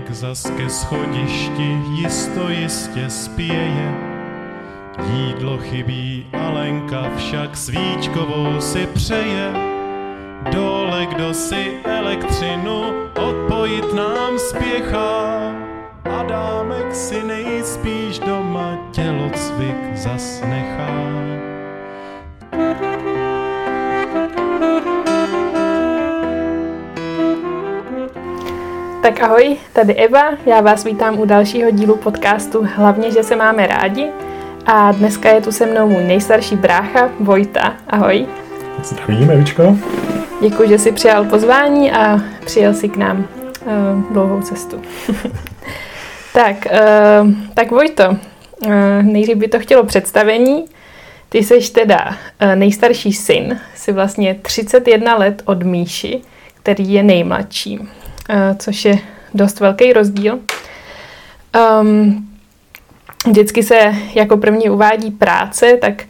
Adámek zas ke schodišti jisto jistě spěje. Jídlo chybí, Alenka však svíčkovou si přeje. Dole kdo si elektřinu odpojit nám spěchá. Adámek si nejspíš doma tělocvik zas Tak ahoj, tady Eva, já vás vítám u dalšího dílu podcastu Hlavně, že se máme rádi. A dneska je tu se mnou můj nejstarší brácha Vojta. Ahoj. Zdravím, Evičko. Děkuji, že jsi přijal pozvání a přijel si k nám uh, dlouhou cestu. tak, uh, tak Vojto, uh, nejdřív by to chtělo představení. Ty jsi teda uh, nejstarší syn, jsi vlastně 31 let od Míši, který je nejmladší. Eh, což je dost velký rozdíl. Um, vždycky se jako první uvádí práce, tak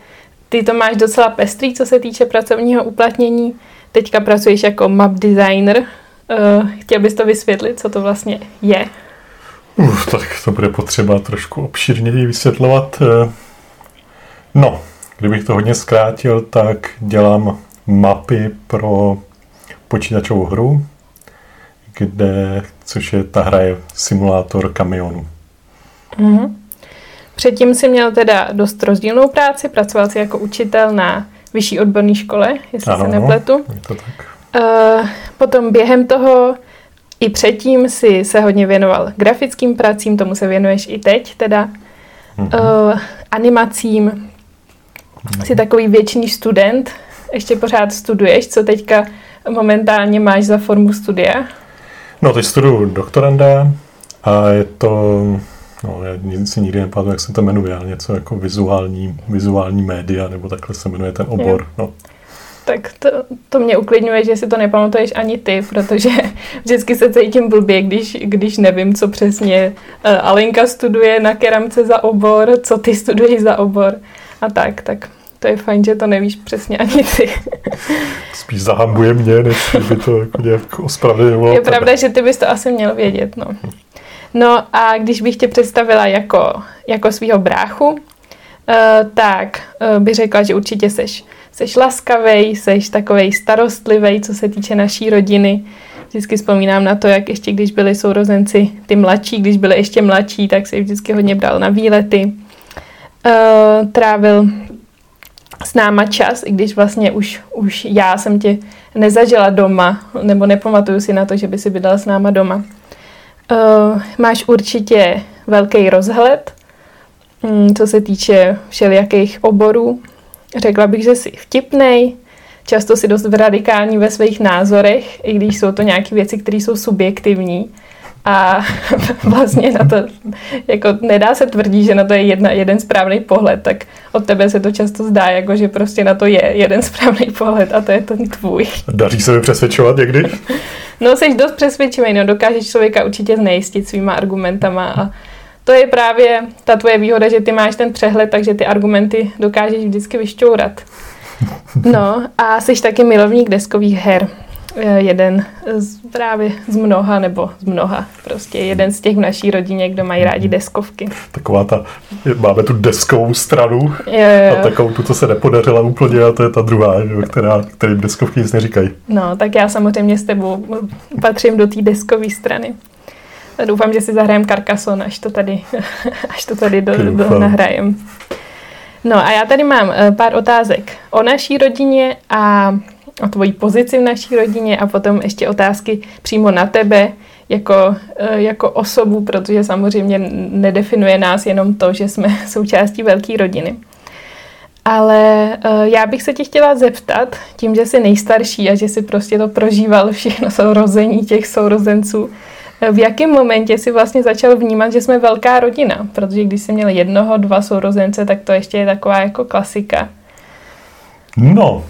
ty to máš docela pestrý, co se týče pracovního uplatnění. Teďka pracuješ jako map designer. Uh, chtěl bys to vysvětlit, co to vlastně je? Uf, tak to bude potřeba trošku obširněji vysvětlovat. Eh, no, kdybych to hodně zkrátil, tak dělám mapy pro počítačovou hru, kde, což je ta hra je simulátor kamionu. Mm-hmm. Předtím si měl teda dost rozdílnou práci, pracoval si jako učitel na vyšší odborné škole, jestli ano, se nepletu. Je to tak. Uh, potom během toho i předtím si se hodně věnoval grafickým pracím, tomu se věnuješ i teď teda, mm-hmm. uh, animacím. Mm-hmm. Jsi takový věčný student, ještě pořád studuješ, co teďka momentálně máš za formu studia? No, teď studuju doktoranda a je to, no, já si nikdy nepamatuju, jak se to jmenuje, ale něco jako vizuální, vizuální média, nebo takhle se jmenuje ten obor. No. Tak to, to mě uklidňuje, že si to nepamatuješ ani ty, protože vždycky se cítím blbě, když, když nevím, co přesně uh, Alenka studuje na keramce za obor, co ty studuješ za obor a tak, tak to je fajn, že to nevíš přesně ani ty. Spíš zahambuje mě, než by to jako nějak ospravedlňovalo. Je pravda, že ty bys to asi měl vědět, no. No a když bych tě představila jako, jako svého bráchu, uh, tak uh, bych řekla, že určitě seš, seš laskavej, seš takovej starostlivej, co se týče naší rodiny. Vždycky vzpomínám na to, jak ještě když byli sourozenci ty mladší, když byli ještě mladší, tak se vždycky hodně bral na výlety. Uh, trávil s náma čas, i když vlastně už, už já jsem tě nezažila doma, nebo nepamatuju si na to, že by si bydala s náma doma. Uh, máš určitě velký rozhled, um, co se týče všelijakých oborů. Řekla bych, že jsi vtipnej, často si dost radikální ve svých názorech, i když jsou to nějaké věci, které jsou subjektivní. A vlastně na to, jako nedá se tvrdit, že na to je jedna, jeden správný pohled, tak od tebe se to často zdá, jako že prostě na to je jeden správný pohled a to je ten tvůj. Daří se mi přesvědčovat někdy? no, jsi dost přesvědčivý, no, dokážeš člověka určitě znejistit svýma argumentama a to je právě ta tvoje výhoda, že ty máš ten přehled, takže ty argumenty dokážeš vždycky vyšťourat. No a jsi taky milovník deskových her. Eh, jeden z, právě z mnoha, nebo z mnoha, prostě jeden z těch v naší rodině, kdo mají rádi deskovky. Taková ta, máme tu deskovou stranu jo, jo. a takovou tu, co se nepodařila úplně a to je ta druhá, jo, která, kterým deskovky nic neříkají. No, tak já samozřejmě s tebou patřím do té deskové strany. A doufám, že si zahrajem Carcassonne, až to tady, až to tady do, do nahrajem. No a já tady mám eh, pár otázek o naší rodině a o tvojí pozici v naší rodině a potom ještě otázky přímo na tebe jako, eh, jako osobu, protože samozřejmě nedefinuje nás jenom to, že jsme součástí velké rodiny. Ale uh, já bych se tě chtěla zeptat, tím, že jsi nejstarší a že jsi prostě to prožíval všechno sourození těch sourozenců, v jakém momentě si vlastně začal vnímat, že jsme velká rodina? Protože když jsi měl jednoho, dva sourozence, tak to ještě je taková jako klasika. No,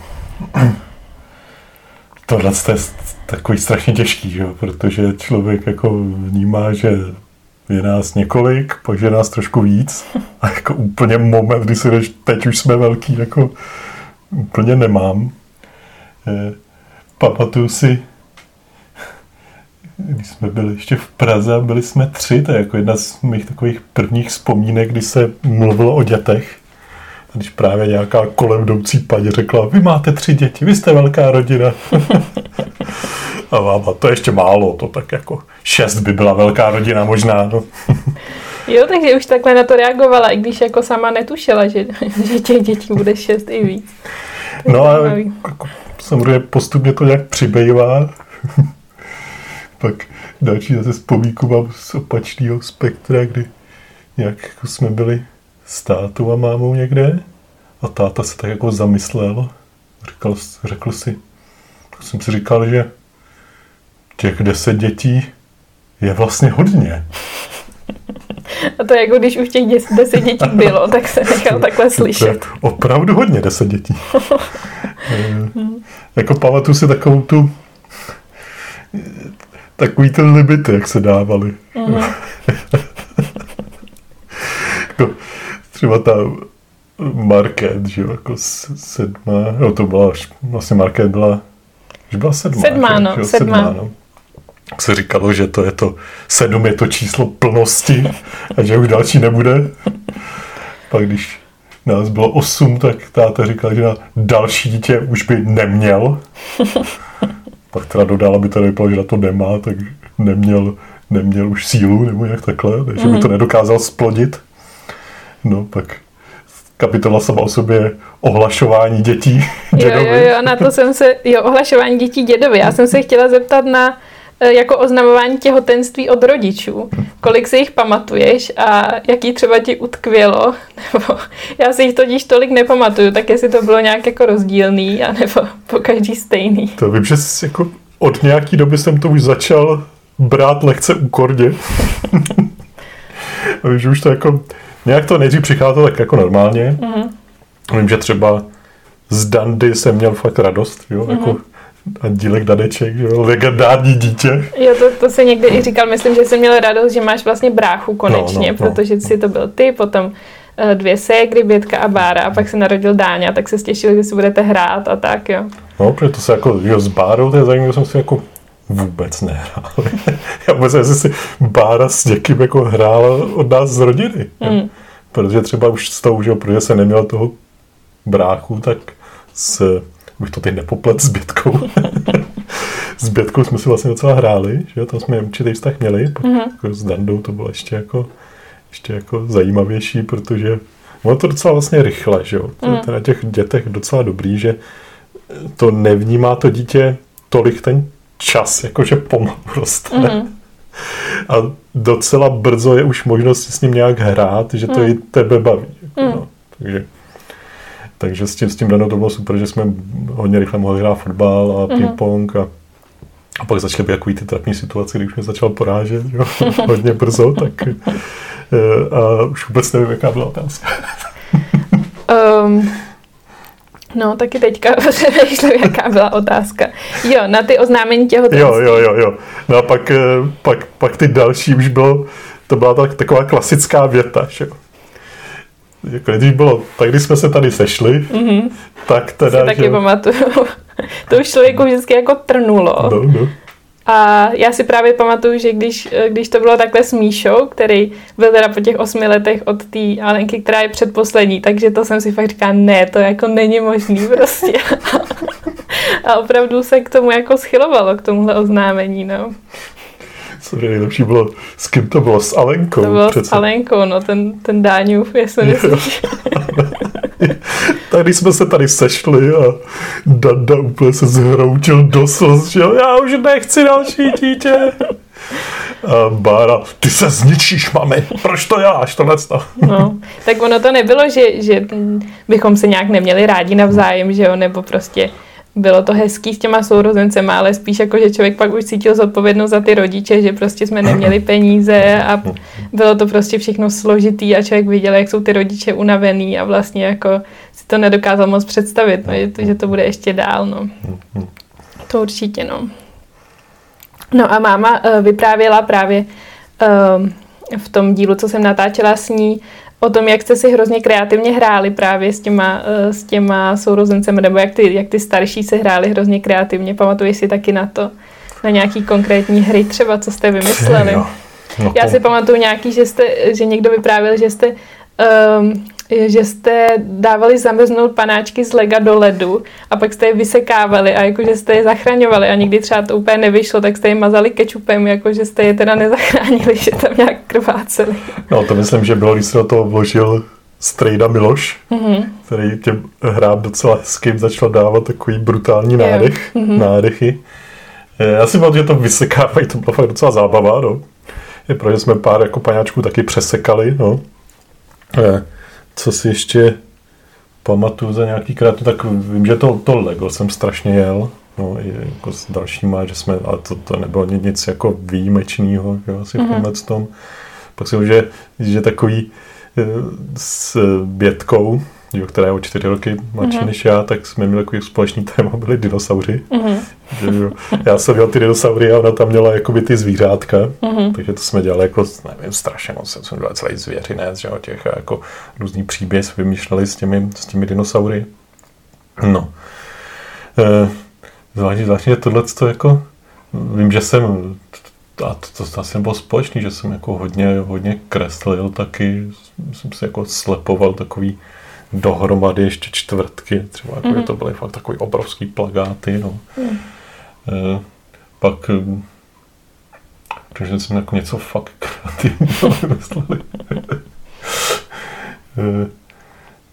tohle je takový strašně těžký, že? protože člověk jako vnímá, že je nás několik, pak je nás trošku víc a jako úplně moment, kdy si jdeš, teď už jsme velký, jako úplně nemám. E, pamatuju si, když jsme byli ještě v Praze byli jsme tři, to je jako jedna z mých takových prvních vzpomínek, kdy se mluvilo o dětech. A když právě nějaká kolem jdoucí paní řekla, vy máte tři děti, vy jste velká rodina. a máma, to je ještě málo, to tak jako šest by byla velká rodina možná. No. Jo, takže už takhle na to reagovala, i když jako sama netušila, že, že těch dětí bude šest i víc. No a jako, samozřejmě postupně to nějak přibývá. Pak další zase vzpomínku mám z opačného spektra, kdy nějak jako jsme byli s tátou a mámou někde a táta se tak jako zamyslel. Říkal, řekl si, tak jsem si říkal, že těch deset dětí je vlastně hodně. A to je jako když už těch deset dětí bylo, tak se nechal takhle slyšet. opravdu hodně deset dětí. Hmm. jako pamatuju si takovou tu takový ten limit, jak se dávali. Mm. třeba ta Market, že jo, jako sedma, no to byla, vlastně Market byla, že byla sedma. Sedma, že, no, že, sedma. sedma no. Tak se říkalo, že to je to, sedm je to číslo plnosti a že už další nebude. Pak když nás bylo osm, tak táta říkal, že na další dítě už by neměl. Pak teda dodal, aby to nevypadalo, že na to nemá, tak neměl, neměl už sílu nebo jak takhle, takže mm. by to mhm. nedokázal splodit. No, pak kapitola sama o sobě ohlašování dětí dědovi. Jo, jo, jo, na to jsem se, jo, ohlašování dětí dědovi. Já jsem se chtěla zeptat na e, jako oznamování těhotenství od rodičů. Kolik si jich pamatuješ a jaký třeba ti utkvělo? Nebo já si jich totiž tolik nepamatuju, tak jestli to bylo nějak jako rozdílný, anebo po každý stejný. To vím, že jako od nějaký doby jsem to už začal brát lehce úkorně. Vím, že už to jako, nějak to nejdřív přicházelo tak jako normálně. Mm-hmm. Vím, že třeba z Dandy jsem měl fakt radost, jo, mm-hmm. jako a dílek Dadeček, jo, legendární dítě. Jo, to, to se někdy i říkal, myslím, že jsem měl radost, že máš vlastně bráchu konečně, no, no, no. protože si to byl ty, potom uh, dvě ségry, Bětka a Bára a pak se narodil Dáňa, tak se stěšil, že si budete hrát a tak, jo. No, protože to se jako, jo, s Bárou, to je zajímavé, jsem si jako vůbec nehrál. Já vůbec jestli si Bára s někým jako hrála od nás z rodiny. Mm. Protože třeba už s tou, že protože se neměl toho bráchu, tak s, bych to teď nepoplet s Bětkou. s Bětkou jsme si vlastně docela hráli, že tam jsme určitý vztah měli, mm-hmm. jako s Dandou to bylo ještě jako, ještě jako zajímavější, protože ono to docela vlastně rychle, že jo. Mm. To je na těch dětech docela dobrý, že to nevnímá to dítě tolik ten čas, jakože pomalu roste. Mm-hmm. A docela brzo je už možnost s ním nějak hrát, že to mm. i tebe baví. Jako, mm. no. Takže, takže s tím, s tím Dano to bylo super, že jsme hodně rychle mohli hrát fotbal a mm-hmm. ping-pong a, a pak začaly být takový ty trapní situace, kdy už mě začal porážet jo, hodně brzo, tak eh, a už vůbec nevím, jaká byla otázka. um, No, taky teďka přemýšlím, jaká byla otázka. Jo, na ty oznámení těhotenství. Jo, jo, jo, jo. No a pak, eh, pak, pak ty další už bylo, to byla tak, taková klasická věta, že jo. Jako když bylo, tak když jsme se tady sešli, mm-hmm. tak teda, si taky že... pamatuju. to už člověku vždycky jako trnulo. No, no. A já si právě pamatuju, že když, když to bylo takhle s Míšou, který byl teda po těch osmi letech od té Alenky, která je předposlední, takže to jsem si fakt říkala, ne, to jako není možný prostě. A opravdu se k tomu jako schylovalo, k tomuhle oznámení, no. Sorry, nejlepší bylo, s kým to bylo? S Alenkou? To bylo přece. s Alenkou, no, ten, ten Dáňův, jestli myslíš. tady jsme se tady sešli a Danda úplně se zhroutil do slz, že já už nechci další dítě. A Bára, ty se zničíš, mami, proč to děláš, tohle No, tak ono to nebylo, že, že bychom se nějak neměli rádi navzájem, že jo, nebo prostě bylo to hezký s těma sourozencema, ale spíš jako, že člověk pak už cítil zodpovědnost za ty rodiče, že prostě jsme neměli peníze a bylo to prostě všechno složitý a člověk viděl, jak jsou ty rodiče unavený a vlastně jako si to nedokázal moc představit, no, že, to, že to bude ještě dál, no. To určitě, no. No a máma uh, vyprávěla právě uh, v tom dílu, co jsem natáčela s ní, o tom, jak jste si hrozně kreativně hráli právě s těma, uh, s těma sourozencemi, nebo jak ty, jak ty starší se hráli hrozně kreativně. Pamatuješ si taky na to? na nějaký konkrétní hry třeba, co jste vymysleli. Jo. No Já to- si pamatuju nějaký, že, jste, že někdo vyprávěl, že jste, um, že jste dávali zamrznout panáčky z lega do ledu a pak jste je vysekávali a jakože jste je zachraňovali a někdy třeba to úplně nevyšlo, tak jste je mazali kečupem, jakože jste je teda nezachránili, že tam nějak krváceli. No to myslím, že bylo, když se do toho vložil Strejda Miloš, Mhm. který těm hrám docela hezkým začal dávat takový brutální nádech, Mhm. nádechy. Eh, Já si pamatuju, že to vysekávají, to byla fakt docela zábava, no. Je protože jsme pár jako paňáčků taky přesekali, no. Eh, Co si ještě pamatuju za nějaký krát, tak vím, že to, to Lego jsem strašně jel, no, i jako s dalšíma, že jsme, ale to, to nebylo ni- nic jako výjimečného, jo, asi v Mhm. tomhle tom. Pak si že, že takový eh, s Bětkou, jo, která je o čtyři roky mladší Mhm. než já, tak jsme měli takový společný téma, byli dinosauři. Mhm. Že, jo, já jsem měl ty dinosaury a ona tam měla jakoby ty zvířátka, Mhm. takže to jsme dělali jako, nevím, strašně moc, jsem dělal celý zvěřinec, že jo, těch jako různý příběh jsme vymýšleli s těmi, s těmi dinosaury. No. E, zvláštně, zvláštně tohle to jako, vím, že jsem, a to, to, asi nebylo společný, že jsem jako hodně, hodně kreslil taky, jsem si jako slepoval takový dohromady ještě čtvrtky, třeba jako, Mhm. že to byly fakt takový obrovský plagáty, no. Mhm. E, pak hm, protože jsem jako něco fakt kreativního vymysleli. Eh,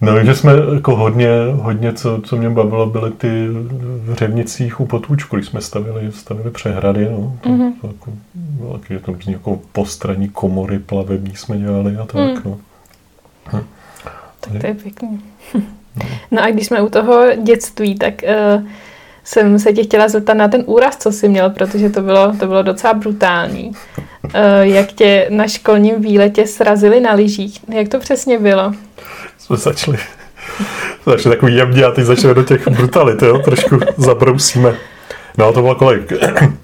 No, že jsme jako hodně, hodně co, co mě bavilo, byly ty v Řevnicích u Potůčku, když jsme stavili, stavili přehrady, no. To, Mhm. to jako, bylo taky, že to jako postranní komory plavební jsme dělali a tak, Mhm. no. Tak to je pěkný. No a když jsme u toho dětství, tak uh, jsem se tě chtěla zeptat na ten úraz, co jsi měl, protože to bylo, to bylo docela brutální. Uh, jak tě na školním výletě srazili na lyžích? Jak to přesně bylo? jsme začali, začali takový jemně a teď začneme do těch brutalit, jo, trošku zabrousíme. No to bylo kolik?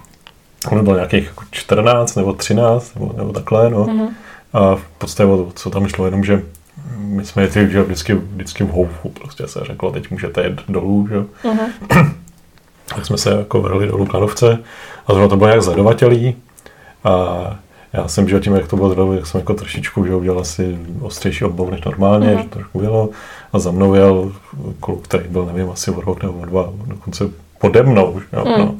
Ono bylo nějakých jako 14 nebo 13 nebo, nebo takhle, no. Mhm. A v podstatě co tam šlo, jenom, že my jsme jeli že vždycky, vždycky v houfu, prostě se řeklo, teď můžete jet dolů, že. Mhm. Tak jsme se jako vrhli dolů k lanovce a zrovna to bylo jak zadovatelí a já jsem, že tím, jak to bylo zrovna, tak jsem jako trošičku, že udělal asi ostřejší obou než normálně, Mhm. že to trošku bylo a za mnou jel kluk, který byl, nevím, asi o rok nebo o dva, dokonce pode mnou, že Mhm. no.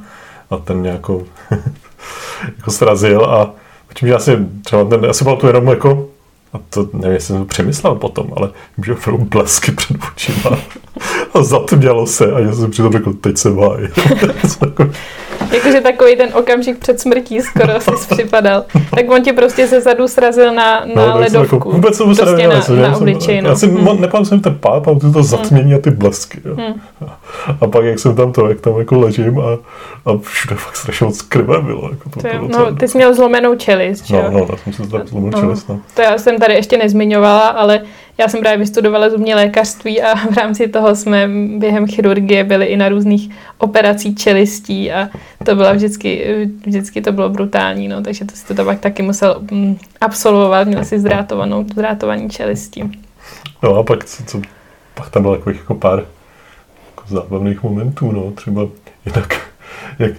A ten mě jako, jako srazil a tím, že asi třeba ten, asi byl tu jenom jako a to nevím, jestli jsem to přemyslel potom, ale vím, že opravdu blesky před očima a zatmělo se a já jsem přitom řekl, teď se báj. Jakože takový ten okamžik před smrtí skoro si připadal. Tak on tě prostě se zadu srazil na, na tak jsem ledovku. Jako, vůbec jsem se prostě na, na jsem- obličej. No. Já si Hmm. hmm. nepamatuji jsem ten pád, pamatuju to zatmění a ty blesky. Jo. Hmm. A pak, jak jsem tam to, jak tam jako ležím a, a všude fakt strašně moc krve bylo. Jako to To je, bylo no, ty jsi měl zlomenou čelist, že No, no, tak jsem se tam zlomil No. čelist. No. To já jsem tady ještě nezmiňovala, ale já jsem právě vystudovala zubní lékařství a v rámci toho jsme během chirurgie byli i na různých operací čelistí a to bylo vždycky, vždycky to bylo brutální, no, takže to si to pak taky musel mm, absolvovat, měl si zdrátovanou, zdrátovaní čelistí. no a pak, co, co, pak tam bylo takových jako pár jako zábavných momentů, no, třeba jinak, jak,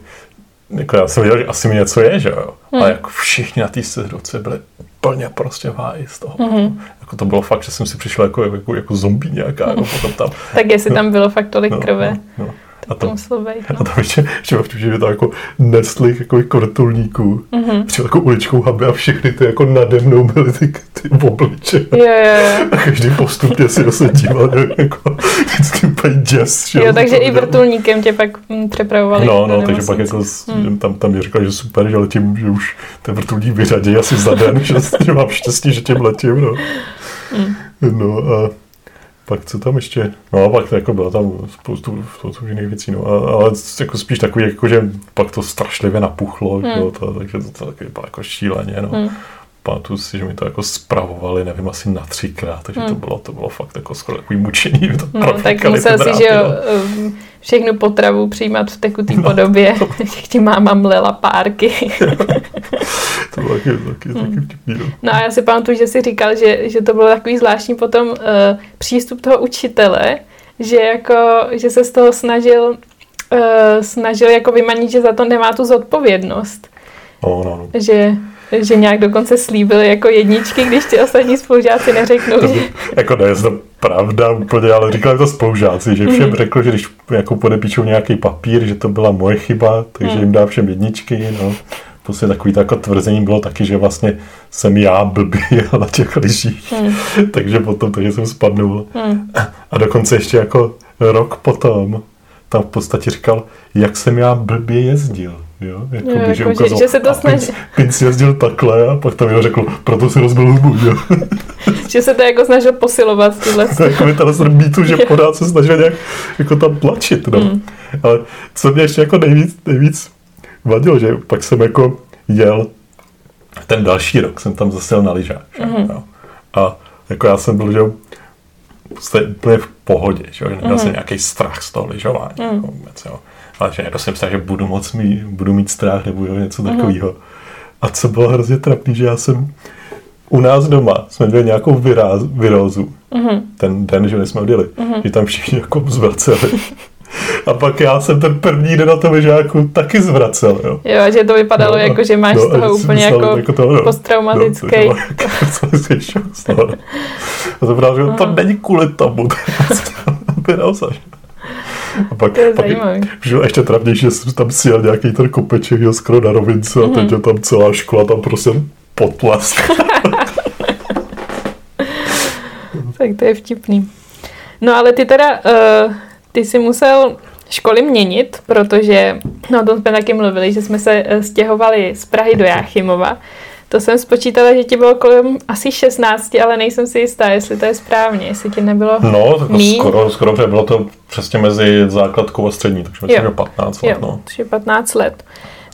jako já jsem věděl, že asi mi něco je, že jo, Hmm. ale jako všichni na té sezroce byli úplně prostě v háji z toho. Mhm. Jako to bylo fakt, že jsem si přišel jako, jako, jako zombie nějaká, jako potom tam. Tak jestli tam bylo fakt tolik No, krve, no, no. A to to, muselo být, a no. tam ještě, ještě mám že to jako nesli jako vrtulníků. Mhm. Přijel jako uličkou huby a všechny ty jako nade mnou byly ty, ty obliče. Jo, jo, jo. A každý postupně si se díval, jako vždycky úplně děs. že Jo, takže i vrtulníkem tě pak mm, přepravovali. No, no, takže pak jako Hmm. tam, tam mi říkali, že super, že letím, že už ten vrtulník vyřadí asi za den, že, že mám štěstí, že tím letím, no. Hmm. No a pak co tam ještě, no a pak jako bylo tam spoustu, spoustu jiných věcí, no, a, ale jako spíš takový, jako že pak to strašlivě napuchlo, Hmm. jo, to, takže to, to taky bylo jako šíleně, no. Hmm. Pamatuju si, že mi to jako spravovali, nevím, asi na třikrát, takže to Hmm. bylo, to bylo fakt jako skoro takový mučení. To No, tak musel si, že jo, no. um, všechnu potravu přijímat v tekutý No. podobě, že ti máma mlela párky. To bylo taky, taky, Hmm. taky vtipný, no. No a já si pamatuju, že jsi říkal, že, že to bylo takový zvláštní potom uh, přístup toho učitele, že jako, že se z toho snažil uh, snažil jako vymanit, že za to nemá tu zodpovědnost. No, no, no. Že, že nějak dokonce slíbil jako jedničky, když ti ostatní spolužáci neřeknou, To, že... jako ne, je to pravda úplně, ale říkali to spolužáci, že všem řekl, že když jako podepíšou nějaký papír, že to byla moje chyba, takže jim dá všem jedničky, no. Prostě takový to jako tvrzení bylo taky, že vlastně jsem já blbý na těch lyžích, takže potom takže jsem spadnul. A dokonce ještě jako rok potom tam v podstatě říkal, jak jsem já blbě jezdil. Jo, jako, Jo, by, že, jako, že- ukázal, že se to snaží- Pinc jezdil takhle a pak tam jenom řekl, proto si rozbil hubu. Jo. že se to jako snažil posilovat tyhle. to je jako mi tenhle ten mýtu, že pořád se snažil nějak jako tam tlačit. No. Mm. Ale co mě ještě jako nejvíc, nejvíc vadilo, že pak jsem jako jel ten další rok, jsem tam zase jel na lyžách. že Mhm. jo. A jako já jsem byl, že prostě úplně v pohodě, že jo, neměl jsem nějaký strach z toho lyžování. Jako vůbec, jo. Ale že někdo si myslel, že budu moc mít, budu mít strach nebo jo, něco Mhm. takového. A co bylo hrozně trapný, že já jsem u nás doma jsme měli nějakou viráz, virózu. Mhm. Ten den, že jsme odjeli. Že tam všichni jako zvraceli. A pak já jsem ten první den na tom lyžáku taky zvracel, jo. Jo, že to vypadalo No, jako, že máš no, z toho a úplně myslel, jako, to, no. posttraumatický. No, to jako šok no. A to právě, že to není kvůli tomu, to je prostě že? A pak, To je pak že ještě trapnější, že jsem tam sjel nějaký ten kopeček, jo, skoro na rovince a Mhm. teď je tam celá škola tam prostě potlesk. Tak to je vtipný. No ale ty teda, uh, ty si musel školy měnit, protože, no o tom jsme taky mluvili, že jsme se eh, stěhovali z Prahy do Jáchymova. To jsem spočítala, že ti bylo kolem asi 16, ale nejsem si jistá, jestli to je správně, jestli ti nebylo No, tak míň. skoro, skoro, bylo to přesně mezi základkou a střední, takže myslím, že 15 let, Jo, no. to je 15 let.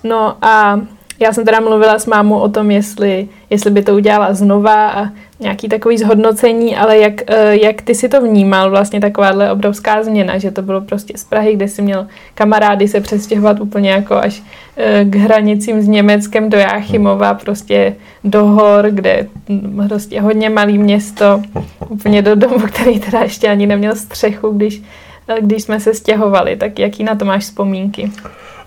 No a já jsem teda mluvila s mámou o tom, jestli, jestli by to udělala znova a nějaký takový zhodnocení, ale jak, eh, jak ty si to vnímal, vlastně takováhle obrovská změna, že to bylo prostě z Prahy, kde si měl kamarády se přestěhovat úplně jako až eh, k hranicím s Německem do Jáchymova, prostě do hor, kde prostě hodně malý město, úplně do domu, který teda ještě ani neměl střechu, když, když jsme se stěhovali, tak jaký na to máš vzpomínky?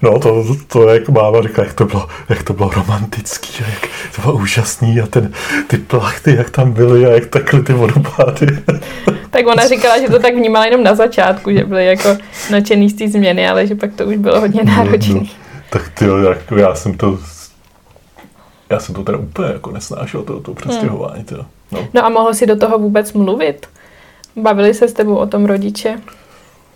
No, to, to jak máma říká, jak to bylo, jak to bylo romantický a jak to bylo úžasný a ten, ty plachty, jak tam byly a jak takhle ty vodopády. Tak ona říkala, že to tak vnímala jenom na začátku, že byly jako nadšený z té změny, ale že pak to už bylo hodně náročné. No, tak ty, jako já jsem to, já jsem to teda úplně jako nesnášel, to, to přestěhování, to, no. No a mohl si do toho vůbec mluvit? Bavili se s tebou o tom rodiče?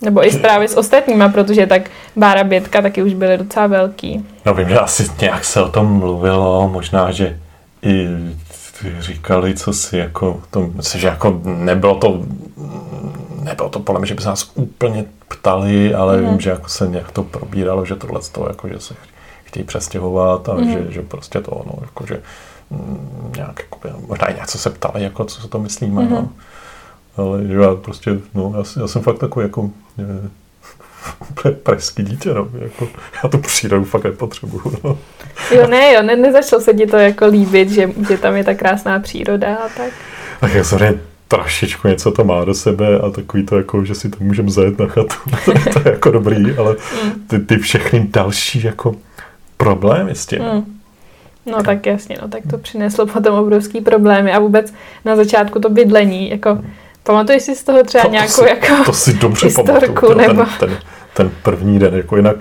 Nebo i právě s ostatníma, protože tak Bára Bětka taky už byly docela velký. No vím, že asi nějak se o tom mluvilo, možná, že i říkali, co si jako, to, myslím, že jako nebylo to, nebylo to podle mě, že by se nás úplně ptali, ale mm. vím, že jako se nějak to probíralo, že tohle z toho, jako, že se chtějí přestěhovat a mm. že, že prostě to, no, jako, že mm, nějak, jako, možná i něco se ptali, jako, co se to myslíme, mm. no. Ale že já prostě, no, já, já jsem fakt takový, jako, je, úplně pražský dítě, no, jako, já tu přírodu fakt nepotřebuju, no. Jo, ne, jo, ne, nezačalo se ti to jako líbit, že, že tam je ta krásná příroda a tak. Tak já samozřejmě trošičku něco to má do sebe a takový to jako, že si to můžeme zajet na chatu, to je jako dobrý, ale ty, ty všechny další jako problémy s tím. Mm. No tak jasně, no tak to přineslo potom obrovský problémy a vůbec na začátku to bydlení, jako pamatuješ si z toho třeba To- to nějakou si- jako To si dobře historku, pamatuju, nebo... ten, ten, ten první den, jako jinak,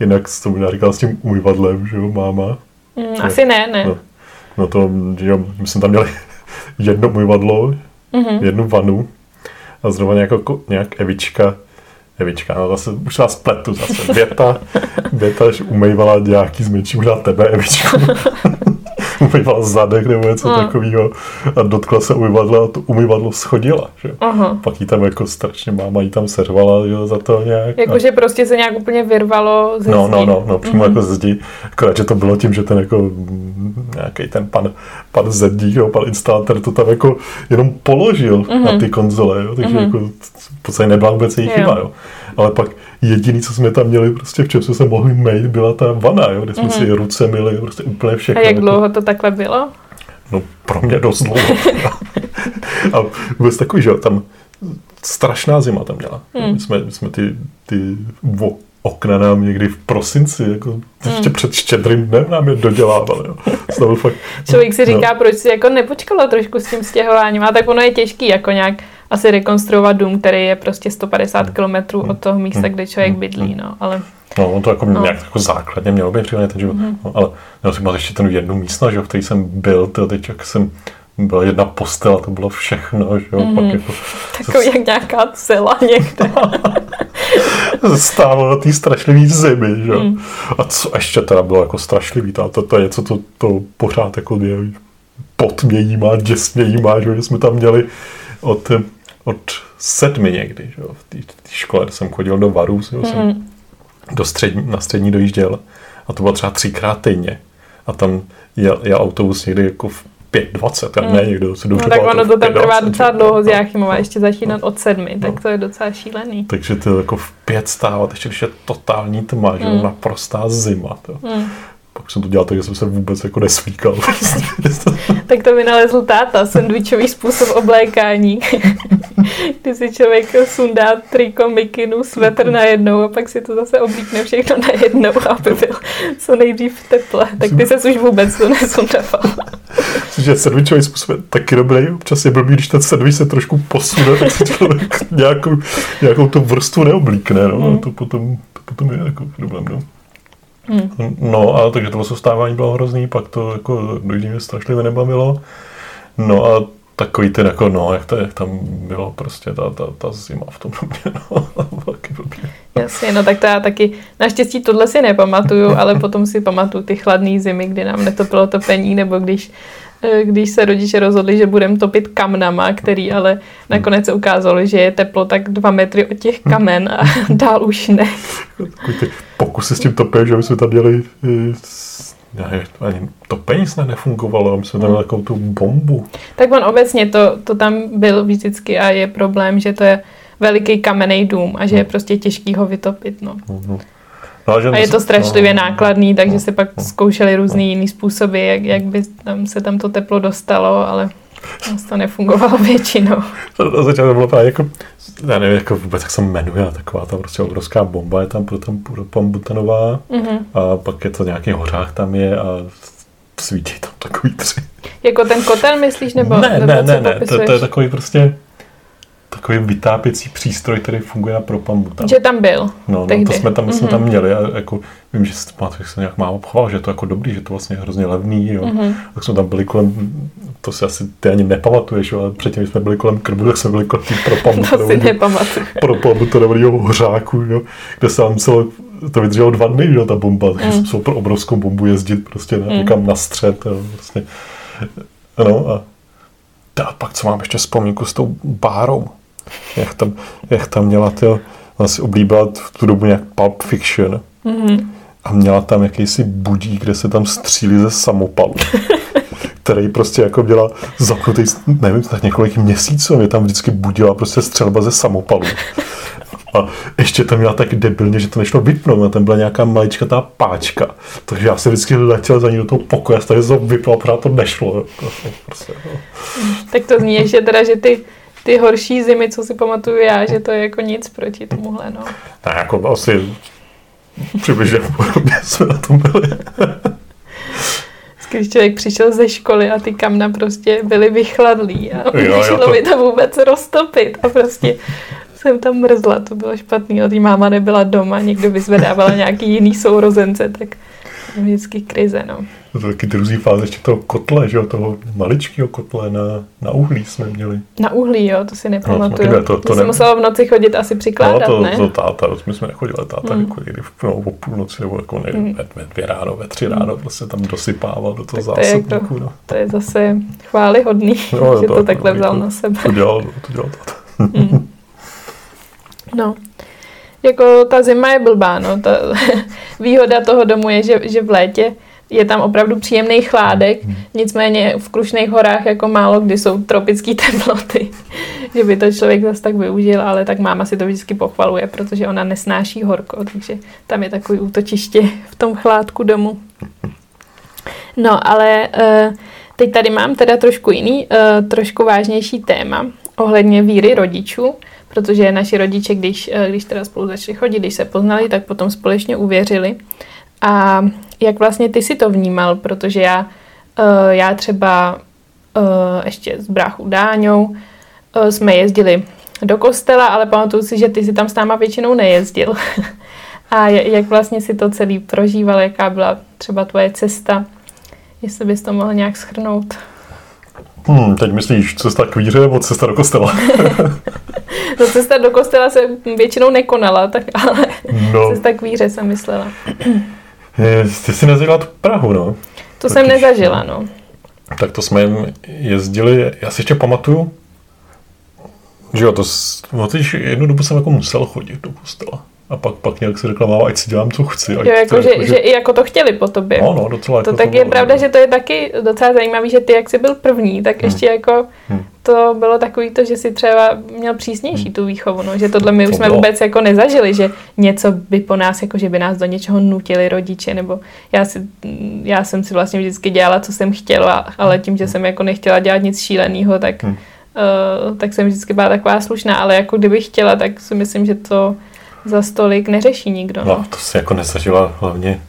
jinak to možná říkal s tím umyvadlem, že jo, máma. Mm, asi ne, ne. No, no to, jo, my jsme tam měli jedno umyvadlo, Mhm. jednu vanu a zrovna nějak, jako, nějak Evička, Evička, no zase už vás pletu zase, Věta, Věta, že umývala nějaký zmenší, možná tebe, Evičku. umývala zadek nebo něco Mm. takového a dotkla se umyvadla a to umyvadlo schodila, že? Aha. Pak jí tam jako strašně máma jí tam seřvala jo, za to nějak. a- Jakože prostě se nějak úplně vyrvalo ze No, zdi. no, no, no, přímo Mhm. jako ze zdi. Akorát, že to bylo tím, že ten jako nějaký ten pan, pan zedník, jo, pan instalatér to tam jako jenom položil Mhm. na ty konzole, jo, takže jako v podstatě nebyla vůbec Jo. chyba, jo. Ale pak jediný, co jsme tam měli, prostě v čem jsme se mohli mít, byla ta vana, jo, kde jsme si ruce myli, prostě úplně Mhm. A všechno. jak dlouho to takhle bylo? No pro mě dost dlouho. a vůbec takový, že jo, tam strašná zima tam měla. Hmm. My jsme, my jsme ty, ty vo, okna nám někdy v prosinci, jako ještě hmm. před štědrým dnem nám je dodělávali. Jo. To byl fakt, Člověk si říká, no. proč si jako nepočkalo trošku s tím stěhováním, a tak ono je těžký jako nějak asi rekonstruovat dům, který je prostě 150 km od toho místa, kde člověk bydlí, no, ale... No, on to jako no. nějak jako základně mělo být přirozeně, takže, mm-hmm. no, ale měl jsem ještě ten jednu místnost, že, v který jsem byl, to teď jak jsem byla jedna postel to bylo všechno, že jo, mm. pak jako... Takový jak nějaká cela někde. Stálo na té strašlivý zemi, že jo. Mm. A co ještě teda bylo jako strašlivý, to, to, to je něco, to, to pořád jako mě jí má, děsně jí má, že jsme tam měli od, od sedmi někdy, že jo, v té škole, kde jsem chodil do Varů, mm. jsem do střední, na střední dojížděl a to bylo třeba třikrát týdně. A tam jel, jel autobus někdy jako v 5.20, hmm. ne někdo se dobře No tak ono to tam trvá docela dlouho z Jáchymova, ještě začínat od sedmi, no. tak to je docela šílený. Takže to jako v pět stávat, ještě když je totální tma, že hmm. naprostá zima. To. Hmm. Pak jsem to dělal tak, že jsem se vůbec jako nesvíkal. tak to vynalezl táta, sandvičový způsob oblékání. Kdy si člověk sundá triko, mikinu, svetr na jednou a pak si to zase oblíkne všechno na jednou, aby byl co nejdřív v teple. Tak ty se už vůbec to nesundával. že sandvičový způsob je taky dobrý. Občas je blbý, když ten sandvič se trošku posune, tak si člověk nějakou, nějakou tu vrstvu neoblíkne. No. Mm. To, potom, to potom je jako problém. No. Hmm. No a takže to vstávání bylo hrozný, pak to jako dojíždění strašlivě nebavilo. No a takový ten jako, no, jak, to, jak tam bylo prostě ta, ta, ta zima v tom domě, no, taky Jasně, no tak to já taky, naštěstí tohle si nepamatuju, ale potom si pamatuju ty chladné zimy, kdy nám netopilo topení, nebo když když se rodiče rozhodli, že budeme topit kamnama, který ale nakonec se ukázalo, že je teplo tak dva metry od těch kamen a dál už ne. Takový ty pokusy s tím topem, že my jsme tam dělali ne, ani topení snad nefungovalo, my jsme tam měli takovou tu bombu. Tak on obecně to, to tam byl vždycky a je problém, že to je veliký kamenný dům a že je hmm. prostě těžký ho vytopit. No. Mm-hmm. No, a je to strašlivě no, nákladný, takže no, se pak no, zkoušeli různý jiný způsoby, jak, jak by tam se tam to teplo dostalo, ale to nefungovalo většinou. Na začátku to bylo právě jako, já nevím, jako vůbec, jak se jmenuje, taková ta prostě obrovská bomba je tam pro tam butanová mm-hmm. a pak je to nějaký hořák tam je a svítí tam takový tři. Jako ten kotel myslíš, nebo? Ne, nebo ne, ne, ne, to, to, je takový prostě takový vytápěcí přístroj, který funguje na propambu. Tam. Že tam byl. No, no to jsme tam, mm-hmm. jsme tam měli a jako, vím, že to že se nějak málo obchoval, že je to jako dobrý, že to vlastně je hrozně levný. Jo. Mm-hmm. Tak jsme tam byli kolem, to si asi ty ani nepamatuješ, jo, ale předtím jsme byli kolem krbu, tak jsme byli kolem to to dobrýho hořáku, jo, kde se tam muselo to vydrželo dva dny, jo, ta bomba, takže mm. jsem musel pro obrovskou bombu jezdit prostě na, mm. někam na střed. Jo, prostě. No a a pak co mám ještě vzpomínku s tou bárou jak tam, jak tam měla, tyjo, ona si oblíbila v tu dobu nějak Pulp Fiction mm-hmm. a měla tam jakýsi budík, kde se tam střílí ze samopalu. který prostě jako měla zapnutý, nevím, tak několik měsíců, mě tam vždycky budila prostě střelba ze samopalu. A ještě tam měla tak debilně, že to nešlo vypnout, a tam byla nějaká malička ta páčka. Takže já jsem vždycky letěl za ní do toho pokoje, a takže to vypnul, a to nešlo. Prostě, no. Tak to zní ještě teda, že ty ty horší zimy, co si pamatuju já, že to je jako nic proti tomuhle, no. Tak jako asi přibližně podobně jsme na tom byli. Když člověk přišel ze školy a ty kamna prostě byly vychladlý a nešlo to... by to vůbec roztopit a prostě jsem tam mrzla, to bylo špatný, a tý máma nebyla doma, někdo vyzvedával nějaký jiný sourozence, tak vždycky krize, no. To taky druzí fáze ještě toho kotle, že jo, toho maličkého kotle na, na uhlí jsme měli. Na uhlí, jo, to si no, nepamatuju. No, to, to, to ne... muselo v noci chodit asi přikládat, no, to, ne? to táta, my jsme nechodili, táta hmm. jako někdy v, no, o půlnoci, nebo jako ne, hmm. ve, ve, dvě ráno, ve tři ráno, hmm. prostě tam dosypával do toho zásobníku. To, jako, no. to je zase chválihodný, no, že to, to takhle vzal na sebe. To dělal, to dělal táta. hmm. No, jako ta zima je blbá, no. Ta výhoda toho domu je, že, že v létě je tam opravdu příjemný chládek, hmm. nicméně v Krušných horách jako málo kdy jsou tropické teploty, že by to člověk zase tak využil, ale tak máma si to vždycky pochvaluje, protože ona nesnáší horko, takže tam je takový útočiště v tom chládku domu. No, ale uh, teď tady mám teda trošku jiný, uh, trošku vážnější téma ohledně víry rodičů, protože naši rodiče, když, eh, když teda spolu začali chodit, když se poznali, tak potom společně uvěřili. A jak vlastně ty si to vnímal, protože já, eh, já třeba ještě s bráchou Dáňou jsme jezdili do kostela, ale pamatuju si, že ty si tam s náma většinou nejezdil. A jak vlastně si to celý prožíval, jaká byla třeba tvoje cesta, jestli bys to mohl nějak schrnout. Hmm, teď myslíš cesta k víře nebo cesta do kostela? no cesta do kostela se většinou nekonala, tak ale no. cesta k víře jsem myslela. Ty jsi nezažila tu Prahu, no. To Totiž, jsem nezažila, no. Tak to jsme jezdili, já si ještě pamatuju, že jo, to, no, jednu dobu jsem jako musel chodit do kostela. A pak, pak nějak si řekla, ať si dělám, co chci. Jo, jako, že, jako, že, i jako to chtěli po tobě. No, no, docela. To jako tak to je bylo, pravda, že to je taky docela zajímavé, že ty, jak jsi byl první, tak hmm. ještě jako hmm. to bylo takový to, že si třeba měl přísnější hmm. tu výchovu, no, že tohle my to už jsme bylo. vůbec jako nezažili, že něco by po nás, jako že by nás do něčeho nutili rodiče, nebo já, si, já jsem si vlastně vždycky dělala, co jsem chtěla, ale tím, že hmm. jsem jako nechtěla dělat nic šíleného, tak, hmm. uh, tak jsem vždycky byla taková slušná, ale jako kdybych chtěla, tak si myslím, že to za stolik neřeší nikdo. No, no to si jako nezažila hlavně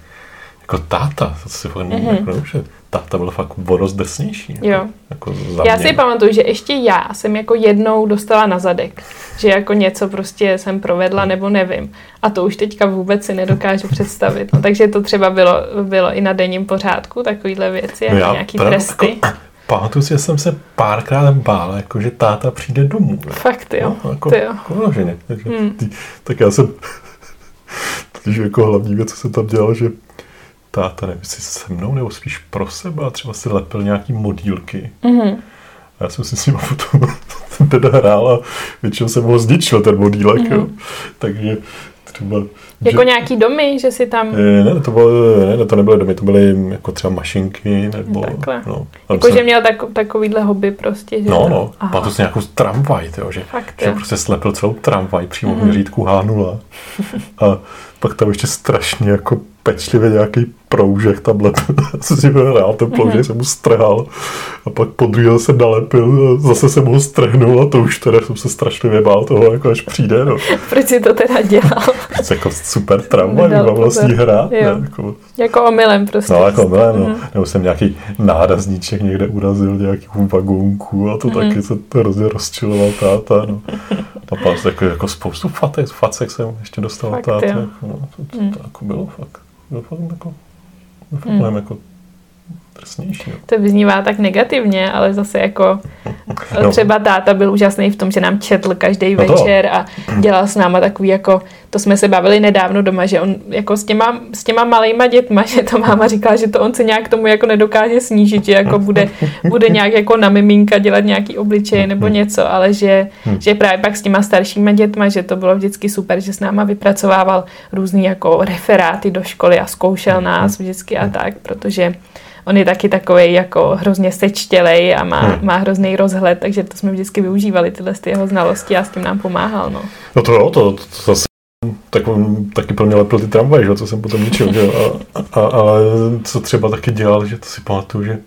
jako táta, to si fakt mm-hmm. jako, že táta byl fakt vodost desnější. Jako, jo. Jako já si pamatuju, že ještě já jsem jako jednou dostala na zadek, že jako něco prostě jsem provedla nebo nevím. A to už teďka vůbec si nedokážu představit. No, takže to třeba bylo, bylo i na denním pořádku, takovýhle věci, no jako nějaký tresty. Jako, pamatuju si, že jsem se párkrát bál, jako, že táta přijde domů. Ne? Fakt jo. No, jako, ty jo. Jako vloženě. Takže, hmm. ty, tak já jsem, protože jako hlavní věc, co jsem tam dělal, že táta, nevím, jestli se mnou nebo spíš pro sebe, a třeba si lepil nějaký modílky. Mm-hmm. A já jsem si s ním potom teda hrál a většinou jsem ho zničil, ten modílek. Mm-hmm. Jo. Takže třeba... Jako že, nějaký domy, že si tam... Ne, ne, to, bylo, ne, to nebyly domy, to byly jako třeba mašinky, nebo... Takhle. No, jako, jsem, že měl tak, takovýhle hobby prostě, že... No, no, to si nějakou tramvaj, tyjo, že, Fakt, že prostě slepil celou tramvaj přímo mm-hmm. v mhm. měřítku H0. a pak tam ještě strašně jako pečlivě nějaký proužek tam jsem si hrál, ten ploužek mm-hmm. jsem mu strhal a pak po druhé se nalepil, zase jsem ho strhnul a to už teda jsem se strašně bál toho, jako až přijde. No. Proč si to teda dělal? Prostě jako super tramvaj, mám vlastně hrát. Jo. Ne, jako, jako omylem prostě. No, jako omylem, no. Mm-hmm. Nebo jsem nějaký nárazníček někde urazil, nějaký vagónku a to mm-hmm. taky se to hrozně rozčiloval táta. No. A pak jako, jako spoustu fatek, facek jsem ještě dostal fakt, táta. Jako, no, to, to, to, mm. to, jako bylo fakt. Bylo fakt jako mm. jako drsnější. To vyznívá tak negativně, ale zase jako no. třeba táta byl úžasný v tom, že nám četl každý no večer a dělal s náma takový jako, to jsme se bavili nedávno doma, že on jako s těma, s těma malejma dětma, že to máma říkala, že to on se nějak tomu jako nedokáže snížit, že jako bude, bude nějak jako na miminka dělat nějaký obličej nebo něco, ale že, že právě pak s těma staršíma dětma, že to bylo vždycky super, že s náma vypracovával různý jako referáty do školy a zkoušel nás vždycky a tak, protože on je taky takový jako hrozně sečtělej a má, hmm. má hrozný rozhled, takže to jsme vždycky využívali, tyhle ty jeho znalosti a s tím nám pomáhal. No, no to jo, to, to, to zase tak on taky pro mě lepil ty tramvaj, že, co jsem potom ničil. Že? A, a, ale co třeba taky dělal, že to si pamatuju, že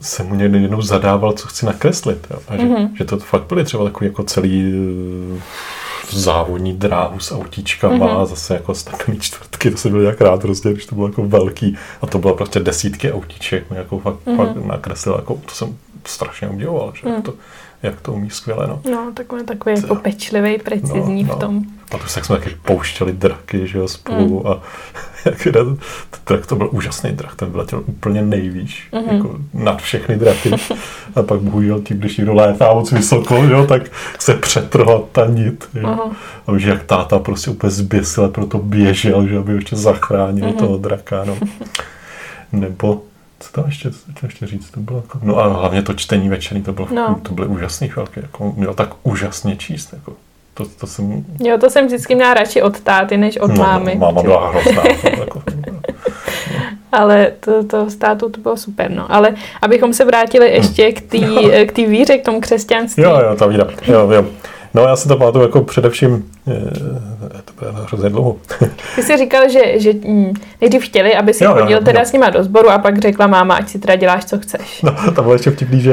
jsem mu někdy jednou zadával, co chci nakreslit. A že, mm-hmm. že to fakt byly třeba takový jako celý závodní dráhu s autíčkama, mm-hmm. zase jako stabilní čtvrtky, to se byl jak rád prostě, když to bylo jako velký a to bylo prostě desítky autíček, jako fakt, mm-hmm. fakt nakreslil, jako to jsem strašně udělal, že mm. to, jak to umí skvěle, no. No, takový, takový jako pečlivý, precizní no, no. v tom. A to jsme taky pouštěli draky, že jo, spolu mm. a jak jeden, drak to byl úžasný drak, ten vyletěl úplně nejvýš, mm-hmm. jako nad všechny draky. A pak bohužel tím, když někdo létá moc vysoko, jo, tak se přetrhla ta nit. Jo. Uh-huh. A víš, jak táta prostě úplně zběsil, proto běžel, že aby ještě zachránil uh-huh. toho draka. No. Nebo co tam ještě, co ještě říct, to bylo jako, no a hlavně to čtení večerní, to bylo, no. to byly úžasný chvilky, jako měl tak úžasně číst, jako. To, to jsem... Jo, to jsem vždycky měla radši od táty, než od no, mámy. No, máma byla hrozná. jako, ale to, to státu to bylo super, no. Ale abychom se vrátili ještě k té k víře, k tomu křesťanství. Jo, jo, ta víra. Jo, jo. No já se to pamatuju jako především, eh, to bude hrozně dlouho. Ty jsi říkal, že, že mm, nejdřív chtěli, aby si Jo, jo, chodil teda jo. s nima do sboru a pak řekla máma, ať si teda děláš, co chceš. No, tam bylo ještě vtipný, že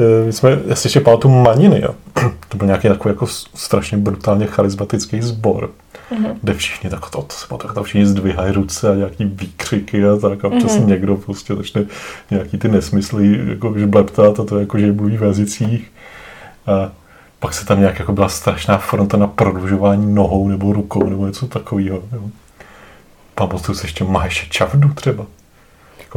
eh, my jsme, já si ještě pamatuju Maniny, jo. To byl nějaký takový jako strašně brutálně charismatický sbor, Mhm. kde všichni tak to, to se pamatuju, tam všichni zdvihají ruce a nějaký výkřiky a tak a občas Mhm. někdo prostě začne nějaký ty nesmysly jako žbleptat a to jako, že mluví v jazycích. A pak se tam nějak jako byla strašná fronta na prodlužování nohou nebo rukou nebo něco takového. Jo. Pamatuju si ještě Maheše Čavdu třeba.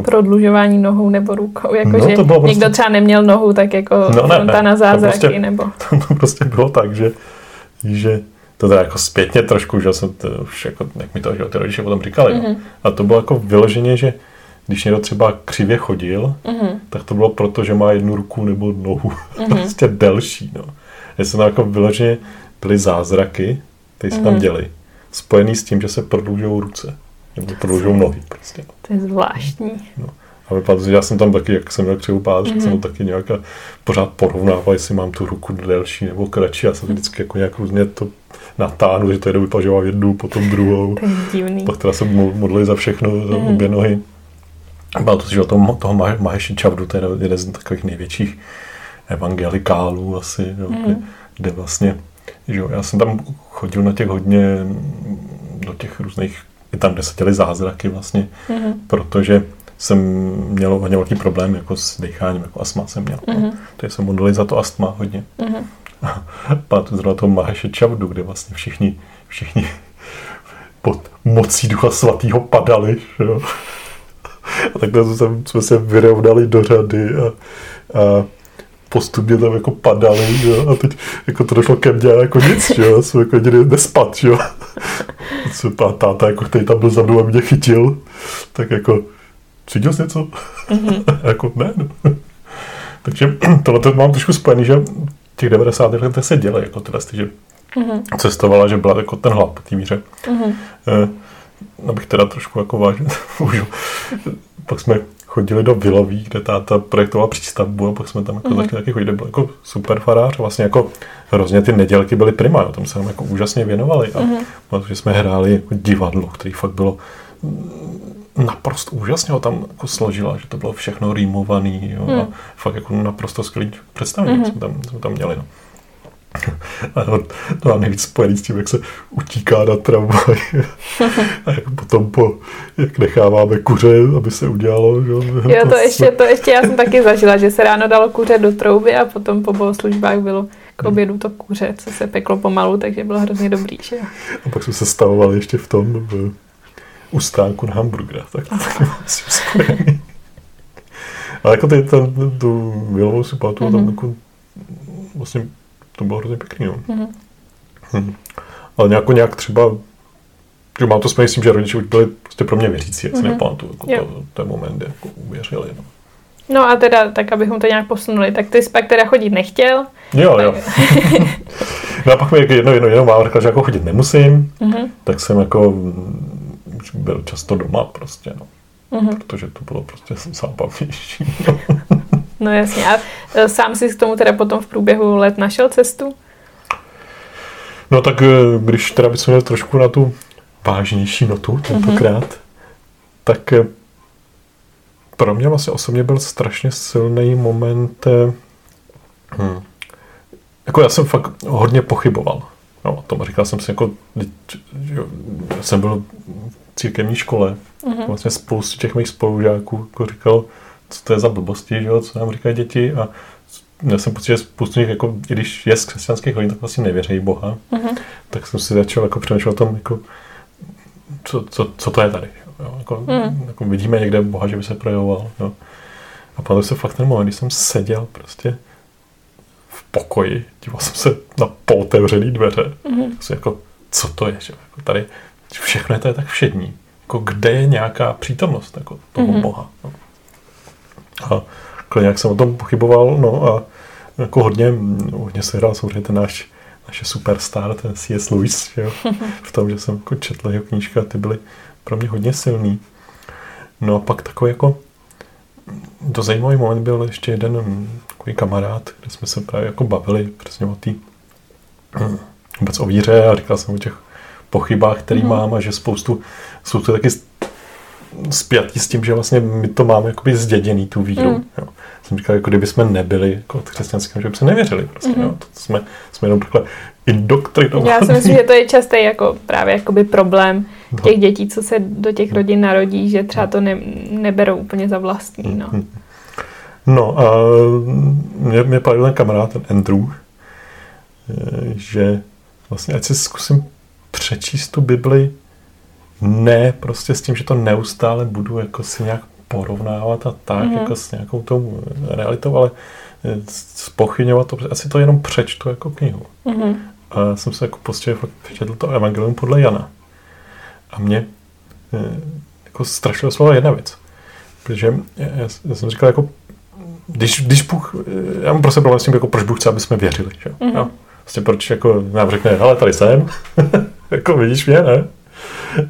Prodlužování nohou nebo rukou, No, jakože to prostě- někdo třeba neměl nohu, tak jako No, ne, fronta ne, na to zázraky, prostě- nebo... to prostě bylo tak, že, že to teda jako zpětně trošku, že jsem to už jako, jak mi to že jo, ty rodiče potom říkali, Mhm. mm-hmm. a to bylo jako vyloženě, že když někdo třeba křivě chodil, Mhm. tak to bylo proto, že má jednu ruku nebo nohu Mhm. prostě delší, no. Se tam jako vyloženě byly zázraky, které se tam Mhm. děly, spojený s tím, že se prodlužují ruce, nebo prodlužují nohy prostě. no. To je zvláštní. A vypadá, že já jsem tam taky, jak jsem měl křivou pád, mm-hmm. jsem Mhm. taky nějak pořád porovnával, jestli mám tu ruku delší nebo kratší. Já jsem vždycky jako nějak různě to natáhnu, že to že mám jednu, potom druhou. To je divný. Pak teda se mo- modlili za všechno, za Mhm. obě nohy. Bylo to, že o tom, toho Mahe- Maheši Čavdu, to je jeden z takových největších evangelikálů asi, jo, kde, Mhm. kde vlastně, že jo, já jsem tam chodil na těch hodně, mm, do těch různých, i tam, kde se děly zázraky vlastně, Mhm. protože jsem měl hodně velký problém jako s dýcháním, jako astma jsem měl. Mhm. No. Takže jsem modlil za to astma hodně. Mhm. Pamatuju zrovna toho Maheše Čavdu, kde vlastně všichni, všichni pod mocí ducha svatého padali. Že jo? A takhle jsme, jsme se vyrovnali do řady a, a postupně tam jako padali, jo? a teď jako to došlo ke mně jako nic, jo? jsem jako jediný nespad, že jo? Co pán táta, jako, který tam byl za mnou a mě chytil, tak jako, cítil jsi něco? jako, ne, no. Takže tohle to mám trošku spojený, že v těch 90. letech se děly jako tyhle, že Mhm. cestovala, že byla jako ten hlad po té míře. Mhm. Eh, abych teda trošku jako vážně užil. Pak jsme chodili do Viloví, kde táta projektoval přístavbu a pak jsme tam jako Mhm. mm-hmm. taky chodili, byl jako super farář a vlastně jako hrozně ty nedělky byly prima, jo, tam se nám jako úžasně věnovali a Mhm. protože jsme hráli jako divadlo, který fakt bylo mm, naprosto úžasně ho tam jako složila, že to bylo všechno rýmovaný jo, a Hmm. fakt jako naprosto skvělý představení Mhm. jsme, tam, jsme tam měli. No. A to, to mám nejvíc spojený s tím, jak se utíká na tramvaj. A jak potom po, jak necháváme kuře, aby se udělalo. Že? Jo, to ještě, to ještě já jsem taky zažila, že se ráno dalo kuře do trouby a potom po bohoslužbách bylo k obědu to kuře, co se peklo pomalu, takže bylo hrozně dobrý, že. A pak jsme se stavovali ještě v tom v, u stánku na hamburgera. Tak to taky spojený. Ale jako ty, ten, tu Vilovou si pamatuju, tam Mhm. jako, vlastně to bylo hrozně pěkný. No. Mhm. Hm. Ale nějak, nějak třeba, že mám to s tím, že rodiče už byli prostě pro mě věřící, jak si Mhm. nepamatuju, jako Jo. to, ten moment, kdy jako uvěřili. No. No a teda, tak abychom to nějak posunuli, tak ty jsi pak teda chodit nechtěl. Jo, jo. no a pak mi jedno, jedno, jedno máma řekla, že jako chodit nemusím, Mhm. tak jsem jako byl často doma prostě, no. Mhm. Protože to bylo prostě zábavnější. No jasně. A e, sám si k tomu teda potom v průběhu let našel cestu? No tak eh, když teda bychom měli trošku na tu vážnější notu tentokrát, mm-hmm. tak eh, pro mě vlastně osobně byl strašně silný moment, hm, jako já jsem fakt hodně pochyboval. No, o tom říkal jsem si jako, jsem byl v církevní škole, Mhm. vlastně spoustu těch mých spolužáků jako říkal, co to je za blbosti, že jo, co nám říkají děti a já jsem pocit, že spoustu nich, jako, i když je z křesťanských hodin, tak vlastně nevěří Boha, Mhm. tak jsem si začal jako přemýšlet o tom, jako, co, co, co to je tady. Jo? Jako, Mm. jako, vidíme někde Boha, že by se projevoval. Jo? A pamatuju se fakt ten moment, kdy jsem seděl prostě v pokoji, díval jsem se na pootevřený dveře. Mhm. Prostě jako, co to je? Že? Jako tady všechno je je tak všední. Jako, kde je nějaká přítomnost jako toho Mhm. Boha? No. A nějak jsem o tom pochyboval, no a jako hodně, hodně se hrál samozřejmě ten náš naše superstar, ten C.S. Lewis, že jo? v tom, že jsem jako četl jeho knížky a ty byly pro mě hodně silný. No a pak takový jako to zajímavý moment byl ještě jeden takový kamarád, kde jsme se právě jako bavili přesně o té vůbec o víře a říkal jsem o těch pochybách, který mm. mám a že spoustu, jsou to taky spjatí s tím, že vlastně my to máme jakoby zděděný, tu víru. Mm. Jo. Jsem říkal, jako kdyby jsme nebyli jako křesťanským, že by se nevěřili. Prostě, mm. jo. To jsme, jsme jenom takhle indoktrinovaní. Já si myslím, že to je častý jako právě jakoby problém no. těch dětí, co se do těch rodin narodí, že třeba to ne, neberou úplně za vlastní. No, mm. no a mě, mě padl ten kamarád, ten Andrew, eh, že vlastně ať si zkusím přečíst tu Bibli ne prostě s tím, že to neustále budu jako si nějak porovnávat a tak, mm-hmm. jako s nějakou tou realitou, ale spochyňovat to, asi to jenom přečtu jako knihu. Mm-hmm. A já jsem se jako prostě přečetl to evangelium podle Jana. A mě eh, jako strašilo slova jedna věc. Protože já, já jsem říkal jako, když, když Bůh, já mám prostě problém s tím, jako proč Bůh chce, aby jsme věřili. Že? Mm-hmm. No, prostě proč jako nám řekne, ale tady jsem, jako vidíš mě, ne?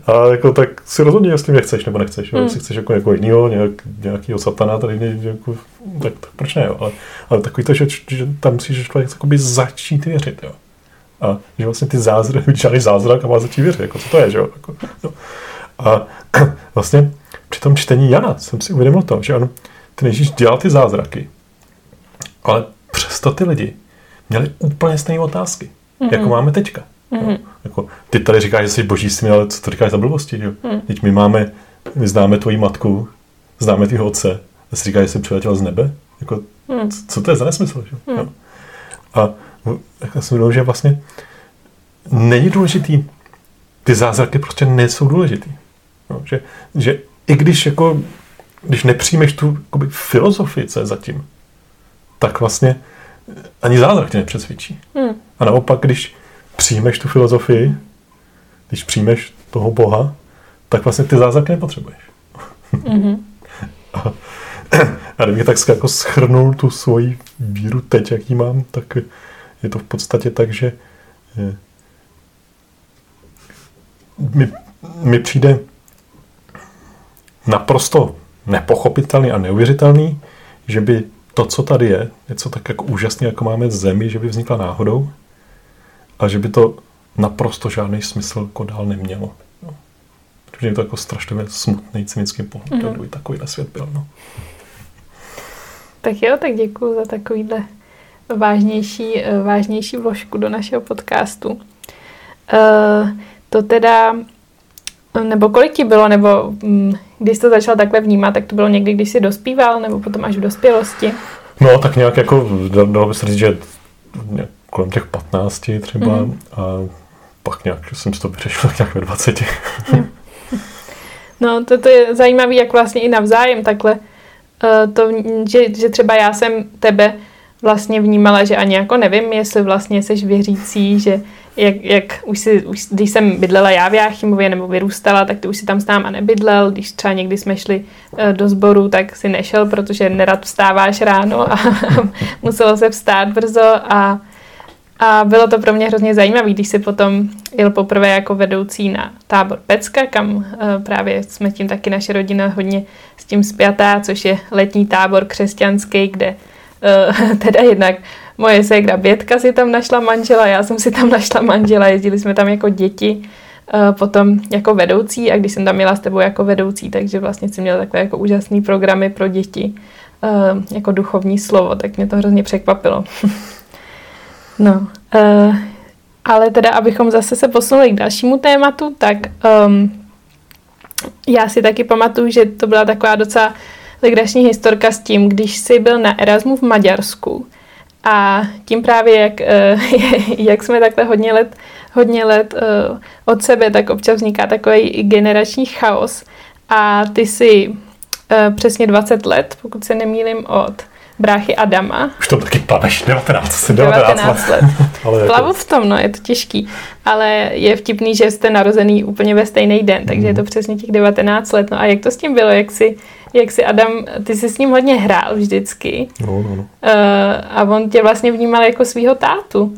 A jako, tak si rozhodni, jestli mě chceš nebo nechceš. Hmm. Jestli chceš jako, jako jinýho, nějak, nějakýho satana, tady, jako, tak, tak, proč ne? Jo? Ale, ale takový to, že, že tam musíš člověk jakoby začít věřit. Jo? A že vlastně ty zázrak, žádný zázrak a má začít věřit. Jako, co to je? Že jo? Jako, no. A vlastně při tom čtení Jana jsem si uvědomil to, že on, ten Ježíš dělal ty zázraky, ale přesto ty lidi měli úplně stejné otázky, mm-hmm. jako máme teďka. Mm-hmm. Jako, ty tady říkáš, že jsi boží syn, ale co to říkáš za blbosti? Jo? Mm. Teď my máme, my známe tvoji matku, známe tvýho otce, a si říkáš, že jsi přiletěl z nebe? Jako, mm. Co to je za nesmysl? Že? Mm. No. A já jsem říkal, že vlastně není důležitý, ty zázraky prostě nejsou důležitý. No, že, že i když jako, když nepřijmeš tu jakoby, filozofii, co je zatím, tak vlastně ani zázrak tě nepřesvědčí. Hmm. A naopak, když přijmeš tu filozofii, když přijmeš toho Boha, tak vlastně ty zázraky nepotřebuješ. Mm-hmm. a, a kdybych tak jako schrnul tu svoji víru teď, jak ji mám, tak je to v podstatě tak, že eh, mi, mi přijde naprosto nepochopitelný a neuvěřitelný, že by to, co tady je, něco tak jako úžasné, jako máme zemi, že by vznikla náhodou, a že by to naprosto žádný smysl jako dál nemělo. No. Protože je to jako strašně smutný, cynický pohled, mm-hmm. kdyby takovýhle svět byl. No. Tak jo, tak děkuji za takovýhle vážnější, eh, vážnější vložku do našeho podcastu. Uh, to teda, nebo kolik ti bylo, nebo um, když jsi to začal takhle vnímat, tak to bylo někdy, když jsi dospíval, nebo potom až v dospělosti? No, tak nějak jako, dalo by se říct, že kolem těch 15 třeba mm. a pak nějak jsem si to vyřešil nějak ve 20. no, to, to je zajímavé, jak vlastně i navzájem takhle uh, to, že, že třeba já jsem tebe vlastně vnímala, že ani jako nevím, jestli vlastně jsi věřící, že jak, jak už si, už, když jsem bydlela já v Jáchymově nebo vyrůstala, tak ty už si tam s náma nebydlel, když třeba někdy jsme šli uh, do sboru, tak si nešel, protože nerad vstáváš ráno a muselo se vstát brzo a a bylo to pro mě hrozně zajímavé, když si potom jel poprvé jako vedoucí na tábor Pecka, kam uh, právě jsme tím taky naše rodina hodně s tím spjatá, což je letní tábor křesťanský, kde uh, teda jednak moje ségra Bětka si tam našla manžela, já jsem si tam našla manžela, jezdili jsme tam jako děti, uh, potom jako vedoucí a když jsem tam měla s tebou jako vedoucí, takže vlastně jsem měla takové jako úžasné programy pro děti, jako duchovní slovo, tak mě to hrozně překvapilo. No, uh, ale teda, abychom zase se posunuli k dalšímu tématu, tak um, já si taky pamatuju, že to byla taková docela legrační historka s tím, když jsi byl na Erasmu v Maďarsku. A tím právě, jak, uh, jak jsme takhle hodně let, hodně let uh, od sebe, tak občas vzniká takový generační chaos. A ty uh, přesně 20 let, pokud se nemýlím, od bráchy Adama. Už to taky plaveš, 19, 19, 19 let. ale Plavu jako... v tom, no, je to těžký. Ale je vtipný, že jste narozený úplně ve stejný den, takže mm. je to mhm. přesně těch 19 let. No a jak to s tím bylo? Jak si, jak si Adam, ty jsi s ním hodně hrál vždycky. No, no, no. Uh, a on tě vlastně vnímal jako svého tátu.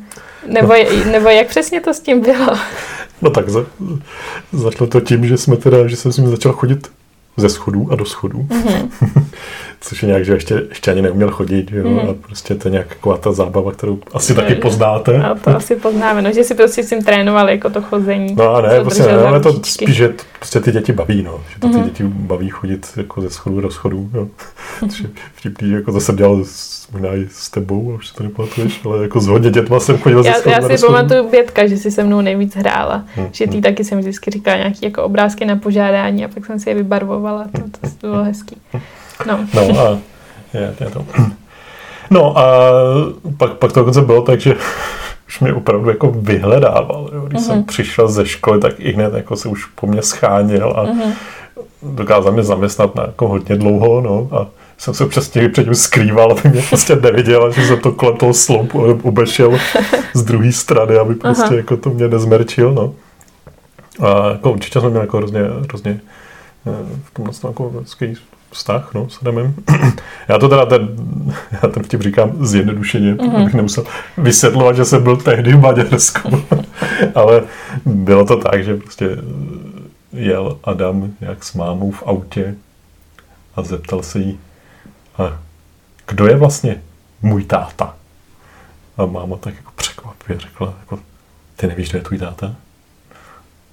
Nebo, no. nebo jak přesně to s tím bylo? No tak za, začalo to tím, že jsme teda, že jsem s ním začal chodit ze schodů a do schodů. Mm-hmm. Což je nějak, že ještě, ještě ani neuměl chodit, jo, mm-hmm. a prostě to je nějaká taková ta zábava, kterou asi taky poznáte. A to asi poznáme, no, že si prostě s tím trénoval jako to chození. No a ne, prostě ne, ale to spíš, že prostě ty děti baví, no, že to ty mm-hmm. děti baví chodit jako ze schodů do schodů, jo. Což je vtipný, jako to jsem dělal s, možná i s tebou, už si to nepamatuješ, ale jako s hodně dětma jsem chodil já, ze schodů Já si pamatuju Bětka, že si se mnou nejvíc hrála, hmm, že ty hmm. taky jsem vždycky říkala nějaký jako obrázky na požádání a pak jsem si je vybarvovala, to, to, to bylo hezký. No. no a je, je to. No a pak, pak to dokonce bylo tak, že už mě opravdu jako vyhledával. Jo. Když mm-hmm. jsem mhm. přišel ze školy, tak i hned jako se už po mně scháněl a mm-hmm. dokázal mě zaměstnat na jako hodně dlouho. No, a jsem se přesně předtím skrýval, aby mě prostě neviděl, že jsem to kolem toho sloupu obešel z druhé strany, aby prostě Aha. jako to mě nezmerčil. No. A jako určitě jsem měl jako hrozně, hrozně v tomhle jako hezký vztah no, s Adamem. Já to teda ten, já ten vtip říkám zjednodušeně, mm-hmm. abych nemusel vysvětlovat, že jsem byl tehdy v Maďarsku. Ale bylo to tak, že prostě jel Adam jak s mámou v autě a zeptal se jí, a kdo je vlastně můj táta? A máma tak jako překvapivě řekla, jako, ty nevíš, kdo je tvůj táta?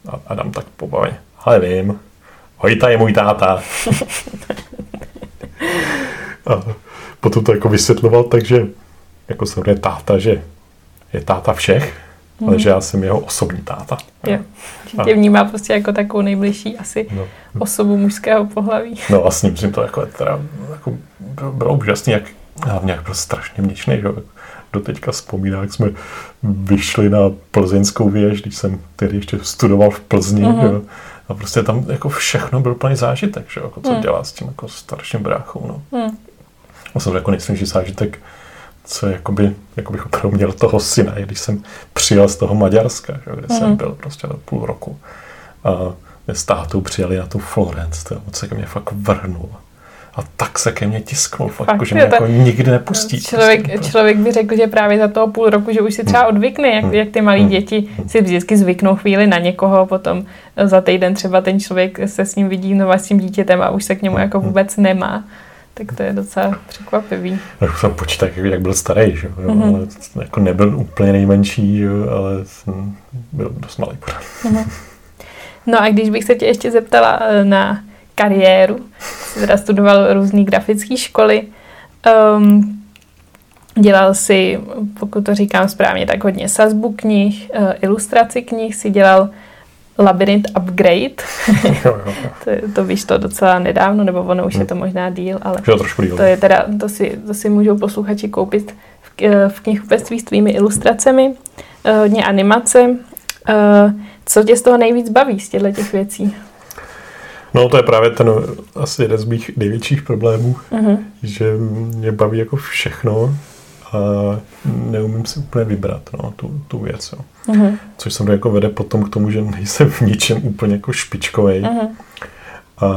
A Adam tak pobaveně, ale vím, Hojta je můj táta. a potom to jako vysvětloval takže jako se jmenuje táta, že je táta všech, mm. ale že já jsem jeho osobní táta. Jo. Že tě vnímá prostě jako takovou nejbližší asi no. osobu mužského pohlaví. No a s ním jsem to jako, teda, jako bylo úžasný, jak hlavně jak byl strašně měčný, že? do teďka vzpomínám, jak jsme vyšli na plzeňskou věž, když jsem tedy ještě studoval v Plzni, mm-hmm. A prostě tam jako všechno byl plný zážitek, že jako co hmm. dělá s tím jako starším bráchou. No. Hmm. A jsem jako nejsilnější zážitek, co jakoby, jakoby opravdu měl toho syna, když jsem přijel z toho Maďarska, že, kde hmm. jsem byl prostě půl roku. A s tátou přijeli na tu Florence, to se ke mně fakt vrhnul a tak se ke mně tisknul, fakt, fakt jako, že mě jako nikdy nepustí. Člověk, prostě. člověk by řekl, že právě za toho půl roku, že už si třeba hmm. odvykne, jak, hmm. jak ty malí hmm. děti si vždycky zvyknou chvíli na někoho, potom za týden třeba ten člověk se s ním vidí no s tím dítětem a už se k němu jako vůbec nemá. Tak to je docela překvapivý. Já jsem počítal, jak byl starý, že? Jo? Mm-hmm. ale jako nebyl úplně nejmenší, že? ale byl dost malý. Mm-hmm. No a když bych se tě ještě zeptala eh, na kariéru. Jsi teda studoval různé grafické školy. Um, dělal si, pokud to říkám správně, tak hodně sazbu knih, uh, ilustraci knih si dělal Labyrinth Upgrade. to, to víš to docela nedávno, nebo ono už hmm. je to možná díl, ale to, trošku díl. to je teda, to si, to si můžou posluchači koupit v, eh, v knihkupectví s tvými ilustracemi, uh, hodně animace. Co tě z toho nejvíc baví, z těchto těch věcí? No to je právě ten asi jeden z mých největších problémů, uh-huh. že mě baví jako všechno a neumím si úplně vybrat no, tu, tu věc. Jo. Uh-huh. Což se jako vede potom k tomu, že nejsem v ničem úplně jako špičkovej. Uh-huh. A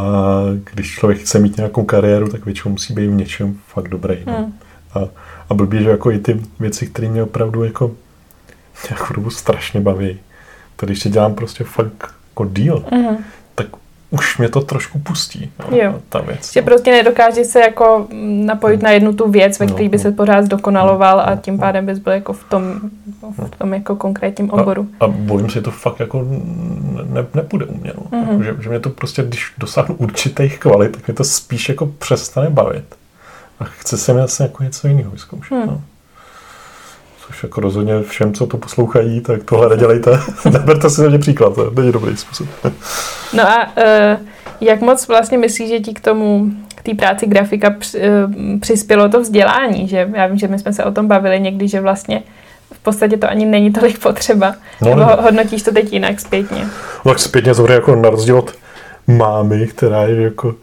když člověk chce mít nějakou kariéru, tak většinou musí být v něčem fakt dobrý. No. Uh-huh. A, a blbý, že jako i ty věci, které mě opravdu jako nějakou dobu strašně baví, to když si dělám prostě fakt jako díl, uh-huh. tak už mě to trošku pustí, no, jo. ta věc. Že no. prostě nedokáže se jako napojit na jednu tu věc, ve no, které by se no. pořád zdokonaloval a tím pádem bys byl jako v tom, v tom jako konkrétním oboru. A, a bojím se, že to fakt jako ne, nepůjde u mě. No. Mm-hmm. Jako, že, že mě to prostě, když dosáhnu určitých kvalit, tak mě to spíš jako přestane bavit. A chce se mi asi jako něco jiného vyzkoušet. Mm. No. Což jako rozhodně všem, co to poslouchají, tak tohle nedělejte. Neberte si na ně příklad, to není dobrý způsob. no a uh, jak moc vlastně myslíš, že ti k tomu, k té práci grafika uh, přispělo to vzdělání? Že já vím, že my jsme se o tom bavili někdy, že vlastně v podstatě to ani není tolik potřeba. No, Nebo ne. hodnotíš to teď jinak zpětně? No, tak zpětně zrovna jako na rozdíl od mámy, která je jako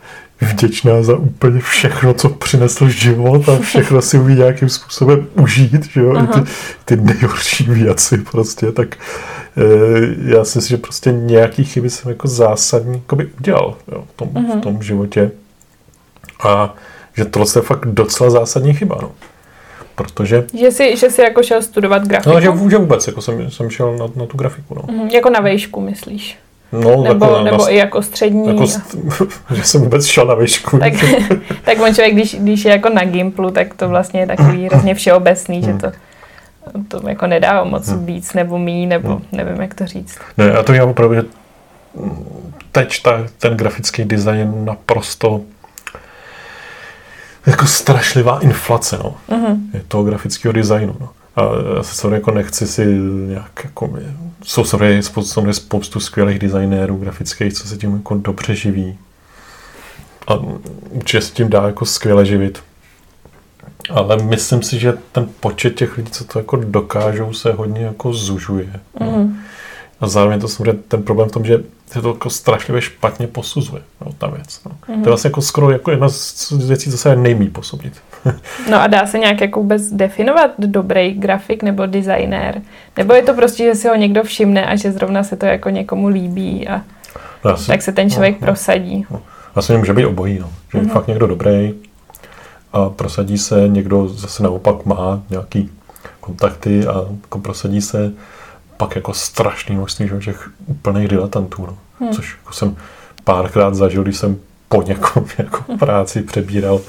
vděčná za úplně všechno, co přinesl život a všechno si umí nějakým způsobem užít, že jo, ty, ty nejhorší věci prostě, tak e, já si myslím, že prostě nějaký chyby jsem jako zásadní jako by udělal jo, v, tom, uh-huh. v tom životě a že tohle je fakt docela zásadní chyba, no. Protože... Že jsi, že jsi jako šel studovat grafiku? No, že, že vůbec, jako jsem, jsem šel na, na tu grafiku, no. Uh-huh. Jako na vejšku, myslíš? No, nebo, jako, nebo i jako střední. Jako, st- že jsem vůbec šel na výšku. tak, tak on člověk, když, když je jako na Gimplu, tak to vlastně je takový hrozně všeobecný, že to, to jako nedá moc víc nebo mí, nebo nevím, jak to říct. Ne, já to já opravdu, že teď ta, ten grafický design je naprosto jako strašlivá inflace, no. Mhm. Je toho grafického designu, no. A já se samozřejmě jako nechci si nějak jako, jsou samozřejmě spoustu, spoustu skvělých designérů grafických, co se tím jako dobře živí. A určitě se tím dá jako skvěle živit. Ale myslím si, že ten počet těch lidí, co to jako dokážou, se hodně jako zužuje. No. Mhm. A zároveň to samozřejmě ten problém v tom, že se to jako strašlivě špatně posuzuje, no, ta věc. No. Mhm. To je vlastně jako skoro jako jedna z věcí, co se nejmí posoudit. No a dá se nějak jako vůbec definovat dobrý grafik nebo designér? Nebo je to prostě, že si ho někdo všimne a že zrovna se to jako někomu líbí a No, já si, tak se ten člověk no, prosadí? no. Vlastně může být obojí, no. že je fakt někdo dobrý a prosadí se, někdo zase naopak má nějaký kontakty a jako prosadí se pak jako strašný množství že, těch úplných diletantů, no. Hmm. což jako jsem párkrát zažil, když jsem po někom jako práci přebíral.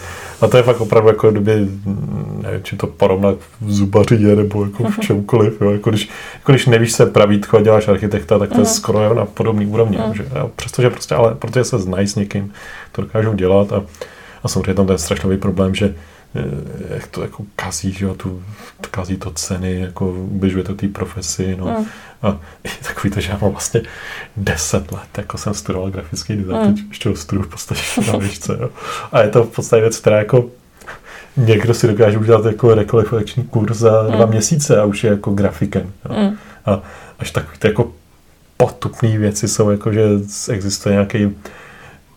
A to je fakt opravdu jako kdyby, mm, nevím, či to porovnat v zubařině nebo jako v čemkoliv. Jo. Jako když, jako když nevíš se pravítko a děláš architekta, tak to je Mhm. skoro na podobný úrovni. Mhm. Že? A přestože prostě, ale protože se znají s někým, to dokážou dělat a, a samozřejmě tam ten strašný problém, že jak to jako kazí, že jo, tu, to kazí to ceny, jako ubližuje to té profesi, no. Mm. A je takový to, že já mám vlastně 10 let, jako jsem studoval grafický design, Mm. ještě ho studuju v podstatě na výšce, jo. A je to v podstatě věc, která jako někdo si dokáže udělat jako rekolekční kurz za dva Mm. měsíce a už je jako grafikem. Jo. Mm. A až takový ty jako potupné věci jsou jako, že existuje nějaký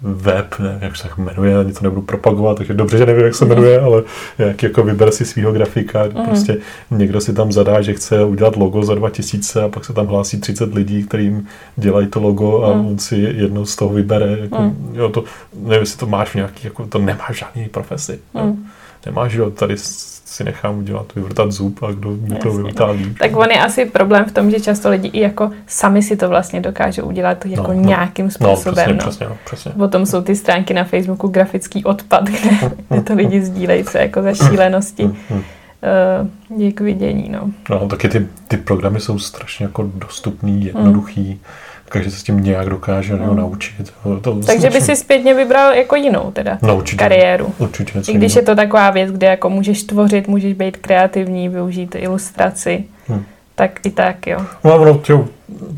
web, nevím, jak se tak jmenuje, ani to nebudu propagovat, takže dobře, že nevím, jak se jmenuje, ale jak jako vyber si svého grafika, Mhm. prostě někdo si tam zadá, že chce udělat logo za 2000 a pak se tam hlásí 30 lidí, kterým dělají to logo a Mhm. on si jedno z toho vybere, jako, Mhm. jo, to, nevím, jestli to máš v nějaký, jako, to nemáš žádný profesi. Mm. nemáš, jo, tady si nechám udělat, vyvrtat zub a kdo mi to vyvrtá líp. Tak on je asi problém v tom, že často lidi i jako sami si to vlastně dokážou udělat jako No, no. nějakým No, způsobem. přesně, no. přesně, no, přesně. Potom jsou ty stránky na Facebooku grafický odpad, kde, kde to lidi sdílejí, co je jako za šílenosti Mm, mm. uh, je k vidění. No. No, taky ty, ty programy jsou strašně jako dostupný, jednoduchý, každý se s tím nějak dokáže mm. Mm. naučit. To Takže by si zpětně vybral jako jinou teda no, určitě, kariéru. Určitě I když je jiného. to taková věc, kde jako můžeš tvořit, můžeš být kreativní, využít ilustraci, Hmm. tak i tak, jo. No, ono, jo,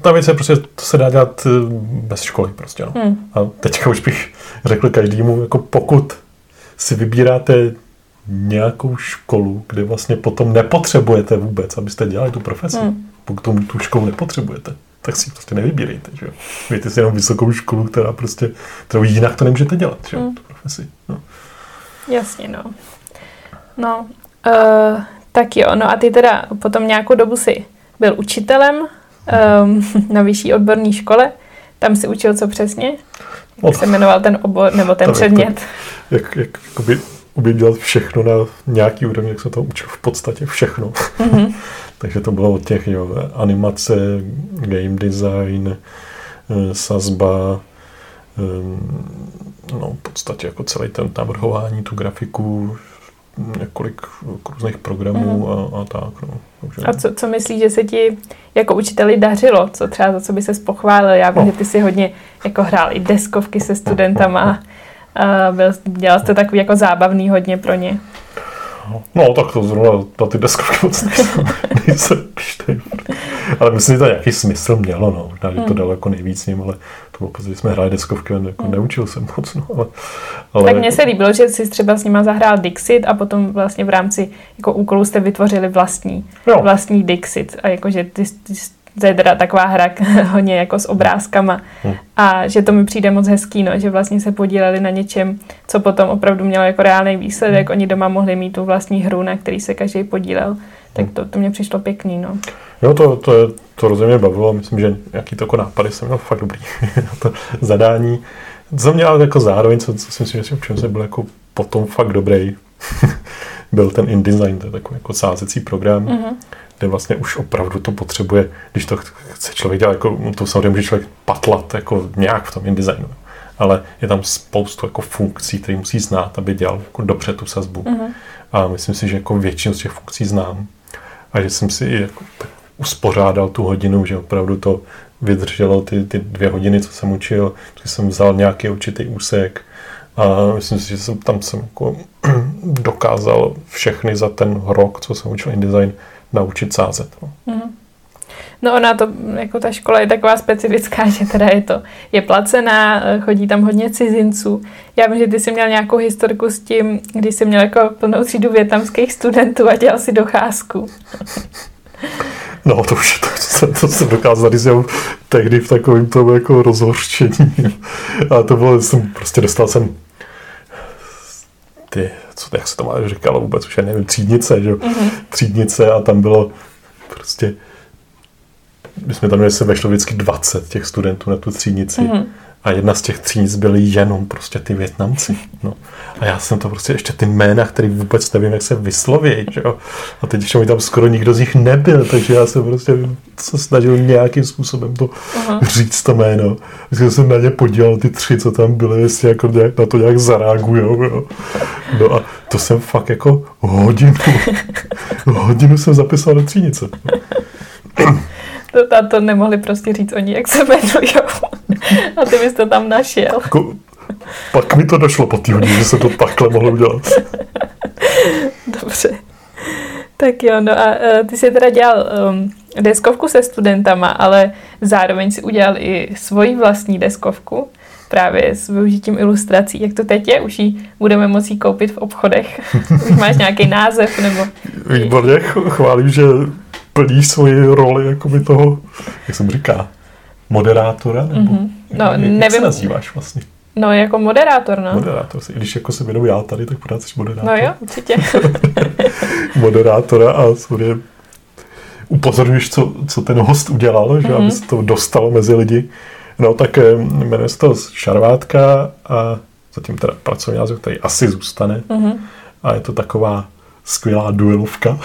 ta věc je prostě, to se dá dělat eh, bez školy prostě, no. Hmm. A teďka už bych řekl každému, jako pokud si vybíráte nějakou školu, kde vlastně potom nepotřebujete vůbec, abyste dělali tu profesi, Hmm. pokud tomu tu školu nepotřebujete, tak si prostě nevybírejte, že. Mějte si jenom vysokou školu, která prostě, kterou jinak to nemůžete dělat, že Hmm. tu profesi. No. Jasně, no. No, uh, tak jo, no a ty teda potom nějakou dobu si byl učitelem um, na vyšší odborné škole. Tam si učil co přesně? Jak se jmenoval ten obor, nebo ten Tam je předmět? jak, jak jakoby, umím dělat všechno na nějaký úrovni, jak se to učil v podstatě všechno. Mhm. Takže to bylo od těch jo, animace, game design, eh, sazba, eh, no v podstatě jako celý ten navrhování, tu grafiku, několik různých programů a, a tak. No. Takže, A co, co myslíš, že se ti jako učiteli dařilo? Co třeba za co by se pochválil? Já vím, No. že ty si hodně jako hrál i deskovky se studentama. A byl, dělal jste takový jako zábavný hodně pro ně. No, tak to zrovna na ty deskovky moc nejsem. Ale myslím, že to nějaký smysl mělo, no. Možná, že to Hmm. dalo jako nejvíc ním, ale to bylo protože jsme hráli deskovky, jako Hmm. neučil jsem moc, no. Ale, ale Tak mně se líbilo, že jsi třeba s nima zahrál Dixit a potom vlastně v rámci jako úkolu jste vytvořili vlastní, jo, vlastní Dixit. A jakože ty, ty, to je teda taková hra hodně jako s obrázkama. Hmm. A že to mi přijde moc hezký, no, že vlastně se podíleli na něčem, co potom opravdu mělo jako reálný výsledek. Hmm. Oni doma mohli mít tu vlastní hru, na který se každý podílel. Tak to, to mě přišlo pěkný, no. jo to, to, je, to rozhodně bavilo. Myslím, že nějaký to jako nápady jsem měl fakt dobrý. to zadání. Co jsem měl jako zároveň, co, co si myslím, že v čem jsem byl jako potom fakt dobrý, byl ten InDesign, to je takový jako sázecí program, Mhm. Kde vlastně už opravdu to potřebuje, když to chce člověk dělat, jako, no to samozřejmě může člověk patlat jako nějak v tom InDesignu, ale je tam spoustu jako funkcí, které musí znát, aby dělal jako dobře tu sazbu. Mm-hmm. A myslím si, že jako většinu z těch funkcí znám a že jsem si i jako tak uspořádal tu hodinu, že opravdu to vydrželo ty, ty dvě hodiny, co jsem učil, že jsem vzal nějaký určitý úsek a myslím si, že jsem tam jsem jako dokázal všechny za ten rok, co jsem učil InDesign, naučit sázet. No. Mm. No ona to, jako ta škola je taková specifická, že teda je to, je placená, chodí tam hodně cizinců. Já vím, že ty jsi měl nějakou historku s tím, když jsi měl jako plnou třídu větnamských studentů a dělal si docházku. No, to už to, to, to jsem dokázal říct tehdy v takovém tom jako rozhorčení. A to bylo, jsem prostě dostal jsem ty, co, jak se to má říkalo vůbec, už já nevím, třídnice, že mm-hmm. Třídnice a tam bylo prostě my jsme tam měli se vešlo vždycky 20 těch studentů na tu třídnici. Mm-hmm. A jedna z těch třínic byly jenom prostě ty Větnamci. No. A já jsem to prostě ještě ty jména, který vůbec nevím, jak se vysloví. Že jo? A teď ještě mi tam skoro nikdo z nich nebyl, takže já jsem prostě se snažil nějakým způsobem to uh-huh. říct to jméno. Vždycky jsem na ně podíval, ty tři, co tam byly, jestli jako nějak, na to nějak zareagujou. Jo? No a to jsem fakt jako hodinu, hodinu jsem zapisoval do třínice. To, to nemohli prostě říct oni, jak se jmenují. A ty bys to tam našel. Jako, pak mi to došlo po týdnu, že se to takhle mohlo udělat. Dobře. Tak jo, no a uh, ty jsi teda dělal um, deskovku se studentama, ale zároveň si udělal i svoji vlastní deskovku právě s využitím ilustrací. Jak to teď je? Už ji budeme moci koupit v obchodech? Už máš nějaký název? nebo? Výborně, chválím, že plní svoji roli jakoby toho, jak jsem říká, moderátora, nebo mm-hmm. no, jak, nevím. jak se nazýváš vlastně? No, jako moderátor, no. Moderátor. I když jako se jmenuji já tady, tak pořád jsi moderátor. No jo, určitě. Moderátora a samozřejmě upozorňuješ, co, co ten host udělal, že mm-hmm. aby se to dostalo mezi lidi. No tak eh, jmenuje se to Šarvátka a zatím teda pracovní název, který asi zůstane. Mm-hmm. A je to taková skvělá duelovka,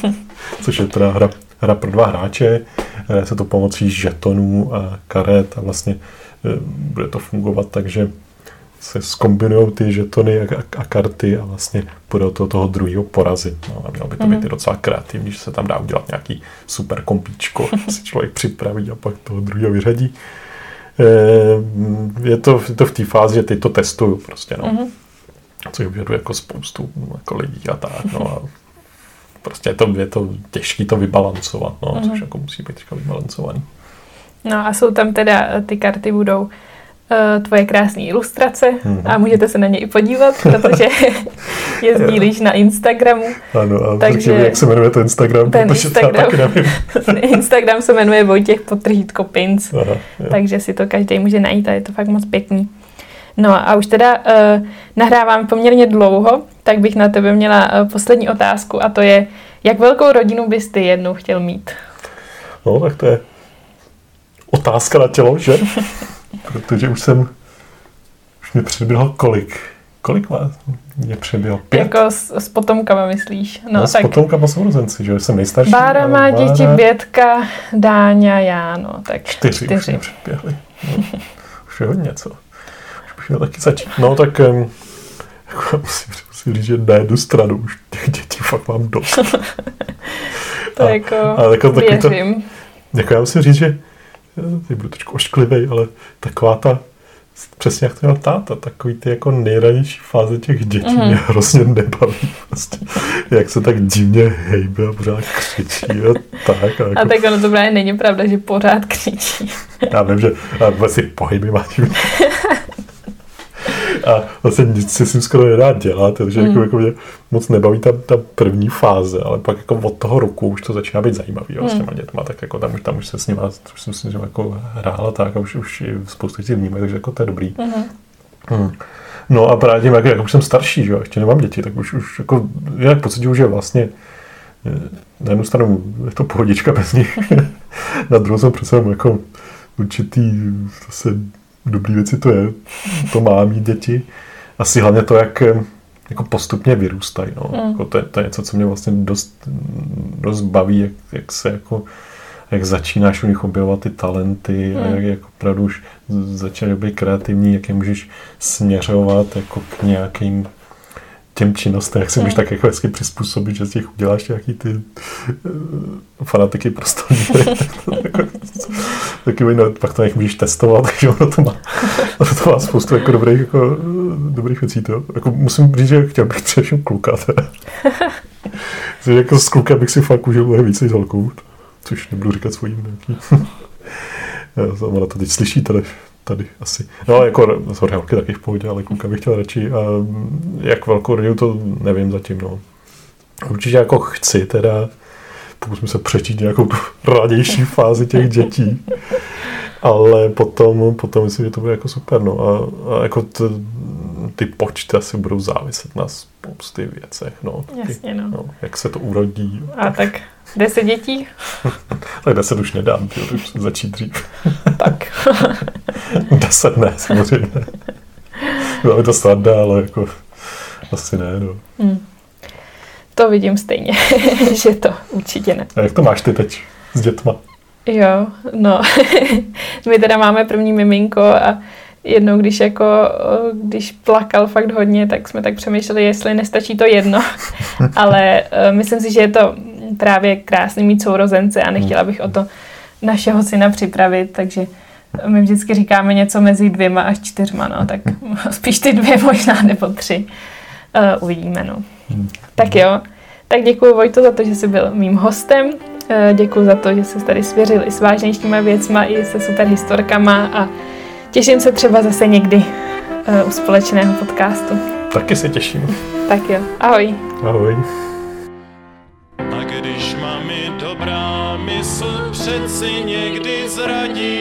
což je teda hra, hra pro dva hráče. Hraje se to pomocí žetonů a karet a vlastně eh, bude to fungovat tak, že se skombinují ty žetony a, a, a karty a vlastně bude to toho druhého porazit. No, a mělo by to být mm-hmm. docela kreativní, že se tam dá udělat nějaký super kompíčko, si člověk připraví a pak toho druhého vyřadí. Eh, je to, je to v té fázi, že teď to testuju prostě, no. Mm-hmm což vyžaduje jako spoustu jako lidí a tak, no a prostě je to, je to těžké to vybalancovat, no, mm-hmm. což jako musí být teďka vybalancovaný. No a jsou tam teda, ty karty budou uh, tvoje krásné ilustrace mm-hmm. a můžete se na ně i podívat, protože je sdílíš na Instagramu. Ano, a takže jak se jmenuje ten Instagram, ten protože Instagram, taky nevím. Instagram se jmenuje Vojtěch Potržítko Pins, Aha, takže si to každý může najít a je to fakt moc pěkný. No a už teda uh, nahrávám poměrně dlouho, tak bych na tebe měla uh, poslední otázku a to je, jak velkou rodinu bys ty jednou chtěl mít? No, tak to je otázka na tělo, že? Protože už jsem, už mě přeběhl kolik? Kolik má? Mě přeběhl pět? Jako s, s potomkama myslíš? No, no tak... s potomkama sourozenci, že jsem nejstarší. Bára má Bára... děti Bětka, Dáňa, já, no, tak čtyři. čtyři. Už mě. No, už je hodně, co? Měl taky začít. No tak um, jako, musím, musím říct, že na jednu stranu už těch dětí fakt mám dost. to a, jako a, jako, věřím. To, jako já musím říct, že já budu trošku ošklivý, ale taková ta přesně jak to měl táta, takový ty jako nejranější fáze těch dětí mm. mě hrozně nebaví. Prostě, jak se tak divně hejbe a pořád křičí a tak. A, jako... a tak ono to právě není pravda, že pořád křičí. já vím, že vlastně pohyby má divně. a vlastně nic si s tím skoro nedá dělat, takže mm. jako, jako mě moc nebaví ta, ta první fáze, ale pak jako od toho roku už to začíná být zajímavý mm. s těma dětma, tak jako tam už, tam už se s nimi, už jsem s nimi jako hrála tak a už, už spoustu lidí vnímají, takže jako to je dobrý. Mm. Hmm. No a právě tím, jak, jak už jsem starší, že jo, ještě nemám děti, tak už, už jako jinak pocituju, že vlastně eh, na jednu stranu je to pohodička bez nich, na druhou jsem přece jako určitý zase dobrý věci to je. To má mít děti. Asi hlavně to, jak, jako postupně vyrůstají. No. Mm. Jako to, je, to je něco, co mě vlastně dost, dost baví, jak, jak se jako jak začínáš u nich objevovat ty talenty a Mm. jak, jak opravdu už začínáš být kreativní, jak je můžeš směřovat jako k nějakým těm činnostem, jak se můžeš Mm. tak jako hezky přizpůsobit, že z těch uděláš nějaký ty uh, fanatiky prostě. taky no, pak to můžeš testovat, takže ono to má, ono to má spoustu jako dobrých, jako, eh, dobrých věcí. To. Jako musím říct, že chtěl bych především kluka. Jako s klukem bych si fakt užil mnohem víc než holkou, což nebudu říkat svým nějaký. Já, Ona to teď slyší tady, asi. No jako sorry, holky taky v pohodě, ale kluka bych chtěl radši. A mm, jak velkou rodinu to nevím zatím, no. Určitě jako chci teda, pokusím se přečít nějakou tu radější fázi těch dětí. Ale potom, potom myslím, že to bude jako super, no. A, a jako t, ty počty asi budou záviset na spousty věcech, no. Taky, Jasně, no. no. Jak se to urodí. A tak deset dětí? Tak deset už nedám, to už začít dřív. Tak. Deset ne, samozřejmě. Byla by to snadná, ale jako asi ne, no. Hm. To vidím stejně, že to určitě ne. A jak to máš ty teď s dětma? Jo, no. My teda máme první miminko a jednou, když jako, když plakal fakt hodně, tak jsme tak přemýšleli, jestli nestačí to jedno. Ale uh, myslím si, že je to právě krásný mít sourozence a nechtěla bych o to našeho syna připravit, takže my vždycky říkáme něco mezi dvěma až čtyřma, no, tak spíš ty dvě možná nebo tři. Uh, uvidíme, no. Tak jo, tak děkuji Vojto za to, že jsi byl mým hostem. Eh, Děkuji za to, že jsi tady svěřil i s vážnějšíma věcma, i se super historkama a těším se třeba zase někdy eh, u společného podcastu. Taky se těším. Tak jo, ahoj. Ahoj. přeci někdy zradí.